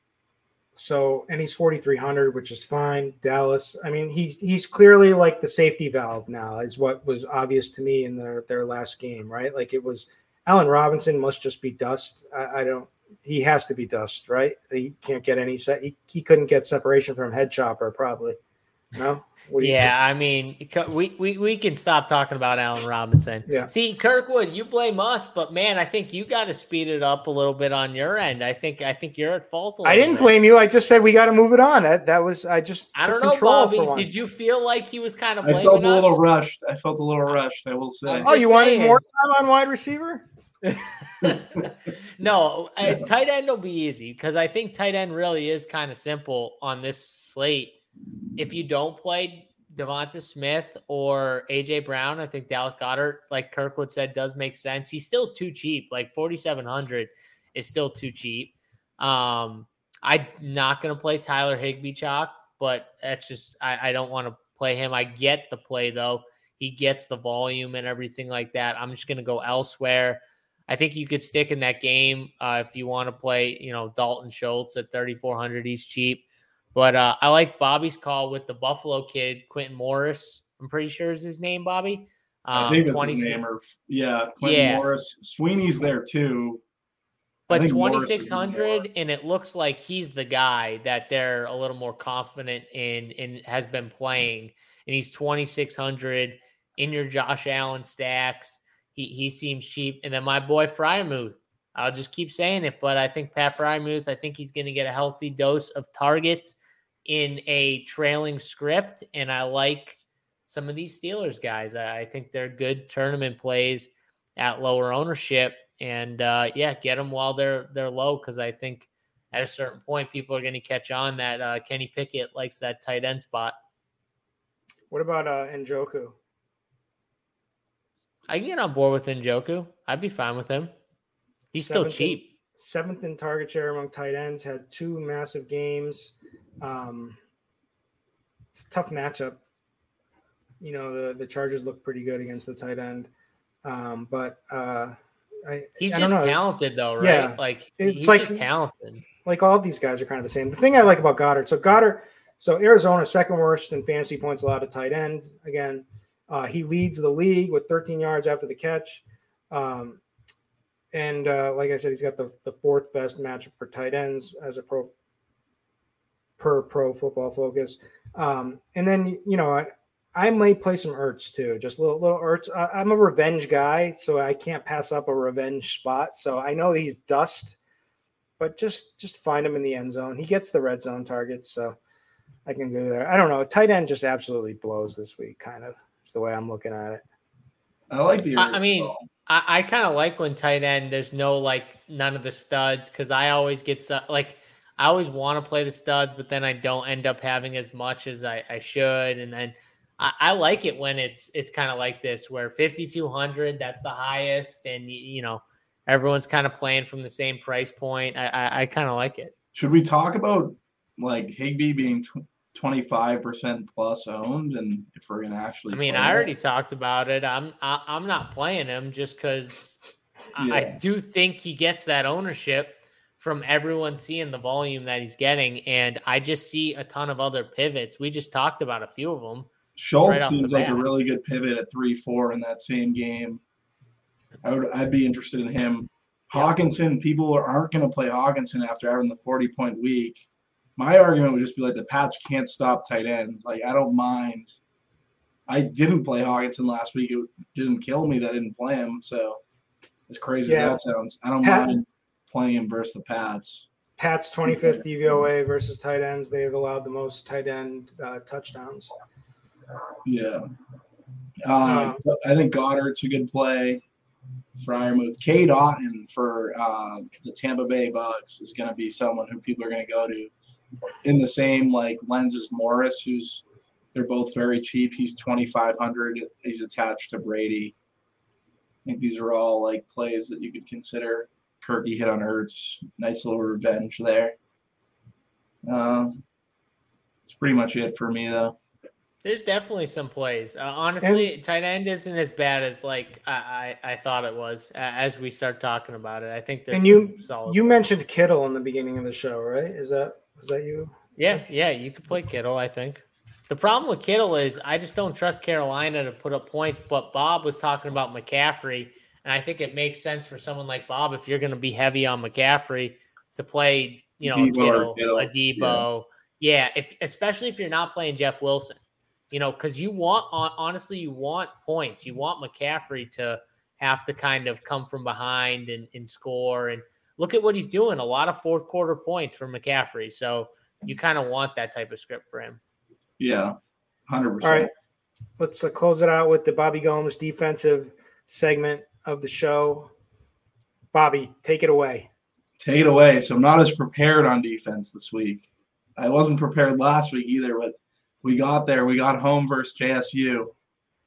so, and he's 4,300, which is fine. Dallas. I mean, he's he's clearly like the safety valve now, is what was obvious to me in their their last game, right? Like it was. Allen Robinson must just be dust. I, I don't. He has to be dust, right? He can't get any. Se- he, he couldn't get separation from head chopper, probably. No. What do you yeah. I mean, we, we we can stop talking about Allen Robinson. Yeah. See, Kirkwood, you blame us, but man, I think you got to speed it up a little bit on your end. I think I think you're at fault. I I didn't blame you. I just said we got to move it on. That that was I just I took don't know, control Bobby. Did you feel like he was kind of I felt a us? little rushed. I felt a little rushed. I will say. I'm Oh, you just wanted more time on wide receiver? [laughs] no, I, tight end will be easy because I think tight end really is kind of simple on this slate. If you don't play Devonta Smith or AJ Brown, I think Dallas Goedert, like Kirkwood said, does make sense. He's still too cheap. Like 4,700 is still too cheap. Um, I'm not going to play Tyler Higbee chalk, but that's just, I, I don't want to play him. I get the play though. he gets the volume and everything like that. I'm just going to go elsewhere. I think you could stick in that game uh, if you want to play, you know, Dalton Schultz at 3,400. He's cheap. But uh, I like Bobby's call with the Buffalo kid, Quintin Morris. I'm pretty sure is his name, Bobby. Um, I think that's 20, his name. Or yeah, Quintin yeah. Morris. Sweeney's there too. But 2600 and it looks like he's the guy that they're a little more confident in and has been playing and he's 2600 in your Josh Allen stacks. He he seems cheap and then my boy Freiermuth. I'll just keep saying it, but I think Pat Freiermuth, I think he's going to get a healthy dose of targets in a trailing script and I like some of these Steelers guys. I think they're good tournament plays at lower ownership and uh, yeah, get them while they're they're low because I think at a certain point people are going to catch on that uh, Kenny Pickett likes that tight end spot. What about uh, Njoku? I can get on board with Njoku. I'd be fine with him. He's seventh still cheap. In, seventh in target share among tight ends. Had two massive games. Um, it's a tough matchup. You know the the Chargers look pretty good against the tight end, um, but uh, I, he's I just talented though, right? Yeah, like it's like talented. Like all these guys are kind of the same. The thing I like about Goedert. so Goedert. so Arizona second worst in fantasy points allowed to tight end. Again, uh, he leads the league with 13 yards after the catch. Um, and uh, like I said, he's got the, the fourth best matchup for tight ends as a pro per pro football focus. Um, and then, you know, I, I play some Ertz too, just little little Ertz. I, am a revenge guy, so I can't pass up a revenge spot. So I know he's dust, but just just find him in the end zone. He gets the red zone targets, so I can go there. I don't know. Tight end just absolutely blows this week. Kind of. It's the way I'm looking at it. I like the. I, I mean, I, I kind of like when tight end. There's no like none of the studs because I always get like I always want to play the studs, but then I don't end up having as much as I, I should, and then I, I like it when it's it's kind of like this where 5200 that's the highest and you know everyone's kind of playing from the same price point i i, I kind of like it should we talk about like Higbee being 25% plus owned and if we're gonna actually i mean i already talked about it i'm I, am i am not playing him just because yeah. I, do think he gets that ownership from everyone seeing the volume that he's getting and i just see a ton of other pivots we just talked about a few of them Schultz right seems like a really good pivot at three four in that same game. I would I'd be interested in him. Hockenson, people aren't going to play Hockenson after having the 40 point week. My argument would just be like the Pats can't stop tight ends. Like I don't mind. I didn't play Hockenson last week. It didn't kill me that I didn't play him. So as crazy yeah. as that sounds, I don't Pat, mind playing him versus the Pats. Pats 25th DVOA versus tight ends. They've allowed the most tight end uh, touchdowns. Yeah. Uh, I think Goedert's a good play. Freiermuth. Cade Otton for uh, the Tampa Bay Bucks is going to be someone who people are going to go to in the same like lens lenses Morris, who's they're both very cheap. He's twenty five hundred. He's attached to Brady. I think these are all like plays that you could consider. Kirky hit on Ertz. Nice little revenge there. Uh, that's pretty much it for me though. There's definitely some plays. Uh, honestly, and, tight end isn't as bad as like I, I, I thought it was uh, as we start talking about it. I think there's and you you mentioned Kittle in the beginning of the show, right? Is that is that you? Yeah, yeah, you could play Kittle. I think the problem with Kittle is I just don't trust Carolina to put up points. But Bob was talking about McCaffrey, and I think it makes sense for someone like Bob if you're going to be heavy on McCaffrey to play, you know, Deebo Kittle, Kittle. a Deebo. Yeah. yeah, if especially if you're not playing Jeff Wilson you know, because you want honestly, you want points. You want McCaffrey to have to kind of come from behind and, and score. And look at what he's doing. A lot of fourth quarter points for McCaffrey. So you kind of want that type of script for him. Yeah, hundred percent. All right, let's uh, close it out with the Bobby Gomes defensive segment of the show. Bobby, take it away. Take it away. So I'm not as prepared on defense this week. I wasn't prepared last week either, but we got there. We got home versus JSU.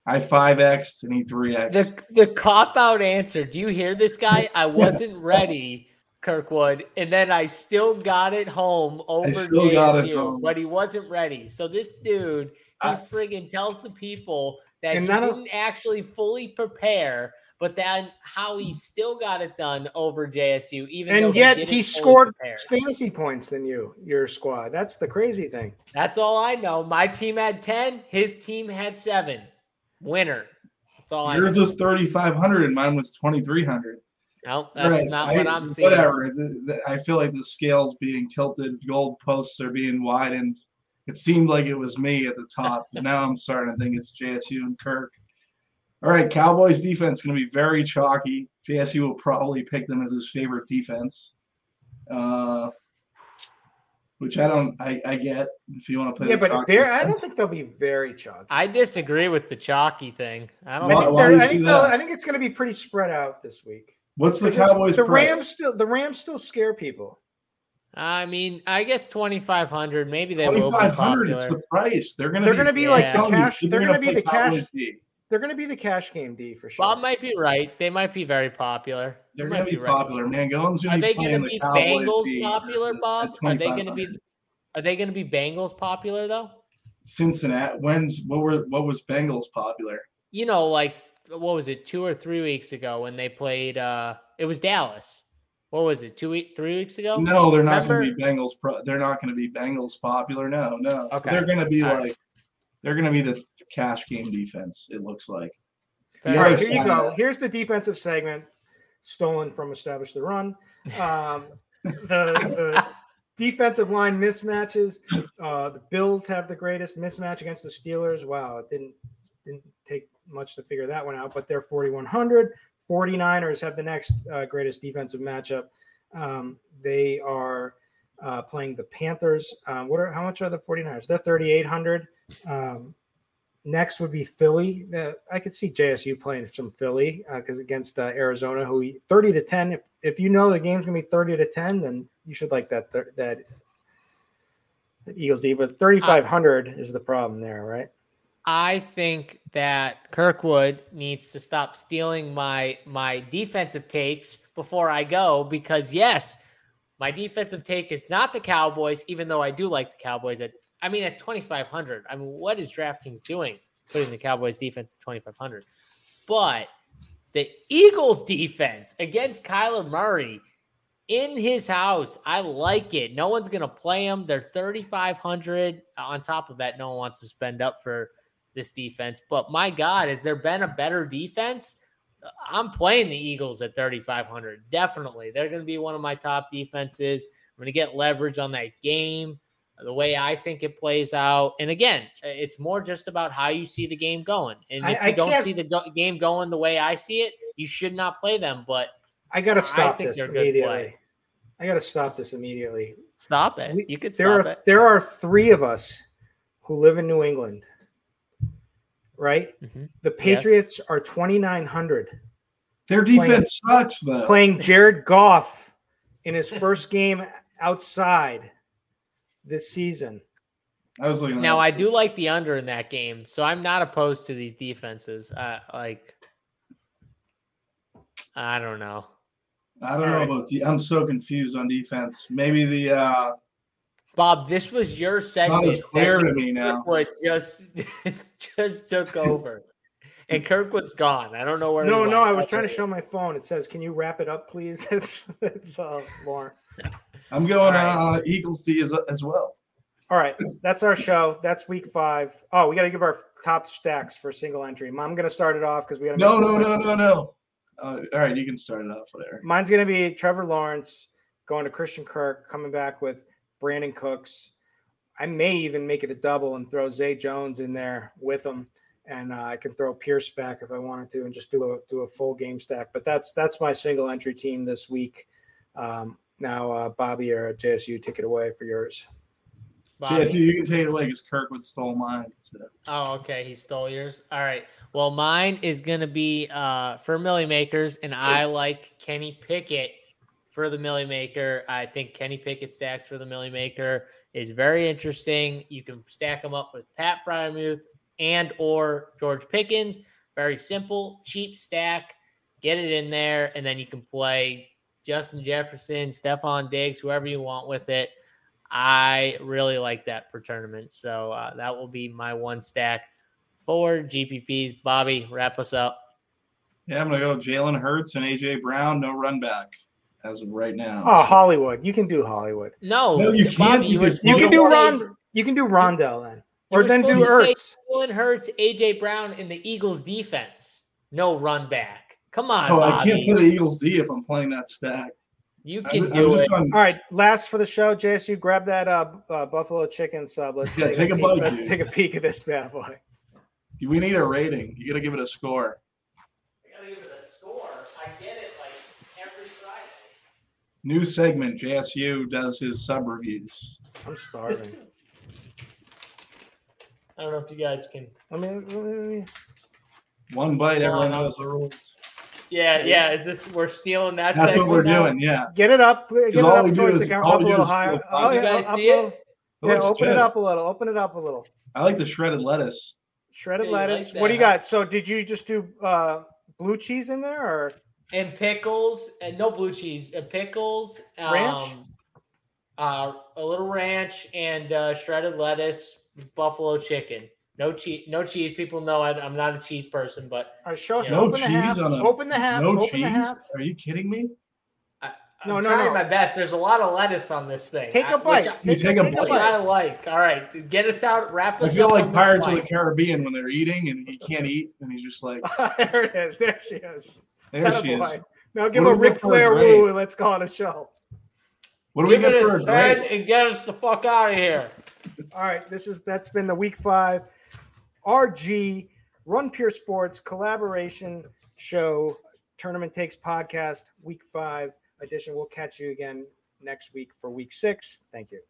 I five X and he three X. The the cop out answer. Do you hear this guy? I [laughs] wasn't ready, Kirkwood, and then I still got it home over JSU, home. but he wasn't ready. So this dude, he friggin' tells the people that he not a- didn't actually fully prepare, but then how he still got it done over JSU, even though and yet he, he, didn't scored fantasy points than you, your squad. That's the crazy thing. That's all I know. My team had 10, his team had seven. Winner. That's all I. Yours was 3,500 and mine was 2,300. No, that's Right, not I- what I'm seeing. Whatever. The- the- I feel like the scales being tilted, gold posts are being widened. It seemed like it was me at the top, but now I'm starting to think it's JSU and Kirk. All right, Cowboys defense going to be very chalky. JSU will probably pick them as his favorite defense, uh, which I don't. I, I get if you want to play. Yeah, the but chalk they're, I don't think they'll be very chalky. I disagree with the chalky thing. I don't I Why- think, think why do you I think they'll- that? I think it's going to be pretty spread out this week. What's the The- Cowboys? The price? Rams still the Rams still scare people. I mean, I guess 2500 maybe they twenty five hundred. It's the price. They're going to They're be. going to be Yeah. like the telling you, cash. They're going to be play the cash. D. They're going to be the cash game D for sure. Bob might be right. They might be very popular. They're You going might to be right. popular, man. Goins Are going to they be gonna be Cowboys Bengals D popular, Bob? Are they going to be Are they going to be Bengals popular though? Cincinnati? When's what were what was Bengals popular? You know, like what was it, two or three weeks ago when they played? uh It was Dallas. What was it, two week, three weeks ago? No, they're not going to be Bengals. Pro, they're not going to be Bengals popular. No, no. Okay. They're going to be All like right. they're going to be the cash game defense. It looks like. All right, here you Yeah. go. Here's the defensive segment stolen from Establish the Run. Um, [laughs] the, the defensive line mismatches. Uh, the Bills have the greatest mismatch against the Steelers. Wow, it didn't didn't take much to figure that one out, but they're 4100. 49ers have the next uh, greatest defensive matchup. Um, they are uh, playing the Panthers. Um, what are how much are the 49ers? They're 3800. Um, next would be Philly. Uh, I could see JSU playing some Philly because against uh, Arizona, who 30 to 10. If if you know the game's gonna be 30 to 10, then you should like that that, that Eagles D. But 3500 is the problem there, right? I think that Kirkwood needs to stop stealing my my defensive takes before I go because yes, my defensive take is not the Cowboys, even though I do like the Cowboys at I mean at 2500. I mean, what is DraftKings doing putting the Cowboys defense at 2500? But the Eagles defense against Kyler Murray in his house, I like it. No one's going to play him. They're 3500 on top of that no one wants to spend up for this defense. But my God, has there been a better defense? I'm playing the Eagles at 3,500. Definitely. They're going to be one of my top defenses. I'm going to get leverage on that game, the way I think it plays out. And again, it's more just about how you see the game going. And if I you don't can't- see the go- game going the way I see it, you should not play them. But I got to stop this immediately. I got to stop this immediately. stop it. We- You could there stop are it. there are three of us who live in New England, right? Mhm. The Patriots are 2900 Their defense sucks though. playing [laughs] Jared Goff in his first game outside this season. I was looking. Now I do like the under in that game, so I'm not opposed to these defenses. Uh, like, I don't know. I don't know All right. about. De- I'm so confused on defense. Maybe the uh, Bob, this was your segment. not as clear that to me now. Kirkwood just [laughs] just took [laughs] over, and Kirkwood's gone. I don't know where. he No, went. no, I was trying to show my phone. It says, "Can you wrap it up, please?" [laughs] It's it's uh, Lauren. I'm going All uh, Eagles D as, as well. All right, that's our show. That's week five. Oh, we got to give our top stacks for single entry. I'm going to start it off because we got to. No, no, no, no, no. Uh, all right, you can start it off there. Mine's going to be Trevor Lawrence going to Christian Kirk, coming back with Brandin Cooks. I may even make it a double and throw Zay Jones in there with him, and uh, I can throw Pierce back if I wanted to, and just do a do a full game stack. But that's that's my single entry team this week. Um, now, uh, Bobby or JSU, take it away for yours. Bobby? Yeah, so you can take it away because Kirkwood stole mine. So. Oh, okay. He stole yours. All right. Well, mine is going to be uh, for Milly Makers, and I [laughs] like Kenny Pickett for the Milly Maker. I think Kenny Pickett stacks for the Milly Maker is very interesting. You can stack them up with Pat Freiermuth and or George Pickens. Very simple, cheap stack. Get it in there, and then you can play Justin Jefferson, Stefon Diggs, whoever you want with it. I really like that for tournaments. So uh, that will be my one stack for GPPs. Bobby, wrap us up. Yeah, I'm gonna go Jalen Hurts and AJ Brown. No run back as of right now. Oh, Hollywood. You can do Hollywood. No, No, you can't Bobby, you, You You can do to say- Rond. You can do Rondale then, or then do supposed to say Ertz. Jalen Hurts, AJ Brown in the Eagles defense. No run back. Come on, Oh, I can't play the Eagles D if I'm playing that stack. you can I do was it. on. All right, last for the show, JSU, grab that uh, uh, buffalo chicken sub. Let's Yeah, take a peek- bite, Let's dude. take a peek at this bad boy. We need a rating. You gotta give it a score. I gotta give it a score. I get it like every Friday. New segment. JSU does his sub reviews. I'm starving. [laughs] I don't know if you guys can. I mean, One bite. Everyone I'll- knows the rules. Yeah, yeah. Is this we're stealing that? That's what we're now? doing. Yeah. get it up. Get it all up we do towards is- the camera. all Up a we do little is higher. Oh, You yeah, guys see it? little- It Yeah, open good. it up a little. Open it up a little. I like the shredded lettuce. Shredded Yeah, you like lettuce. what do you got? So, did you just do uh, blue cheese in there, or and pickles and no blue cheese and pickles um, Ranch? uh, a little ranch and uh, shredded lettuce buffalo chicken no cheese no cheese people know I, i'm not a cheese person but All right, show us. No open the cheese half. on a Open the half. no open cheese. the half. Are you kidding me? I, No, i'm no, trying no. my best there's a lot of lettuce on this thing Take a bite. I, You Take, take a take bite. I like all right get us out wrap us. I us feel up like on this Pirates of the. Caribbean when they're eating and he can't eat and he's just like, [laughs] there it is. There she is. There she is. Now give What a do Ric get for a Flair grade? woo and let's call it a show. What do we Give get it for a a 10 grade? and get us the fuck out of here [laughs] All right, this is that's been the week five RG Run Pure Sports collaboration show tournament takes podcast week five edition. We'll catch you again next week for week six. Thank you.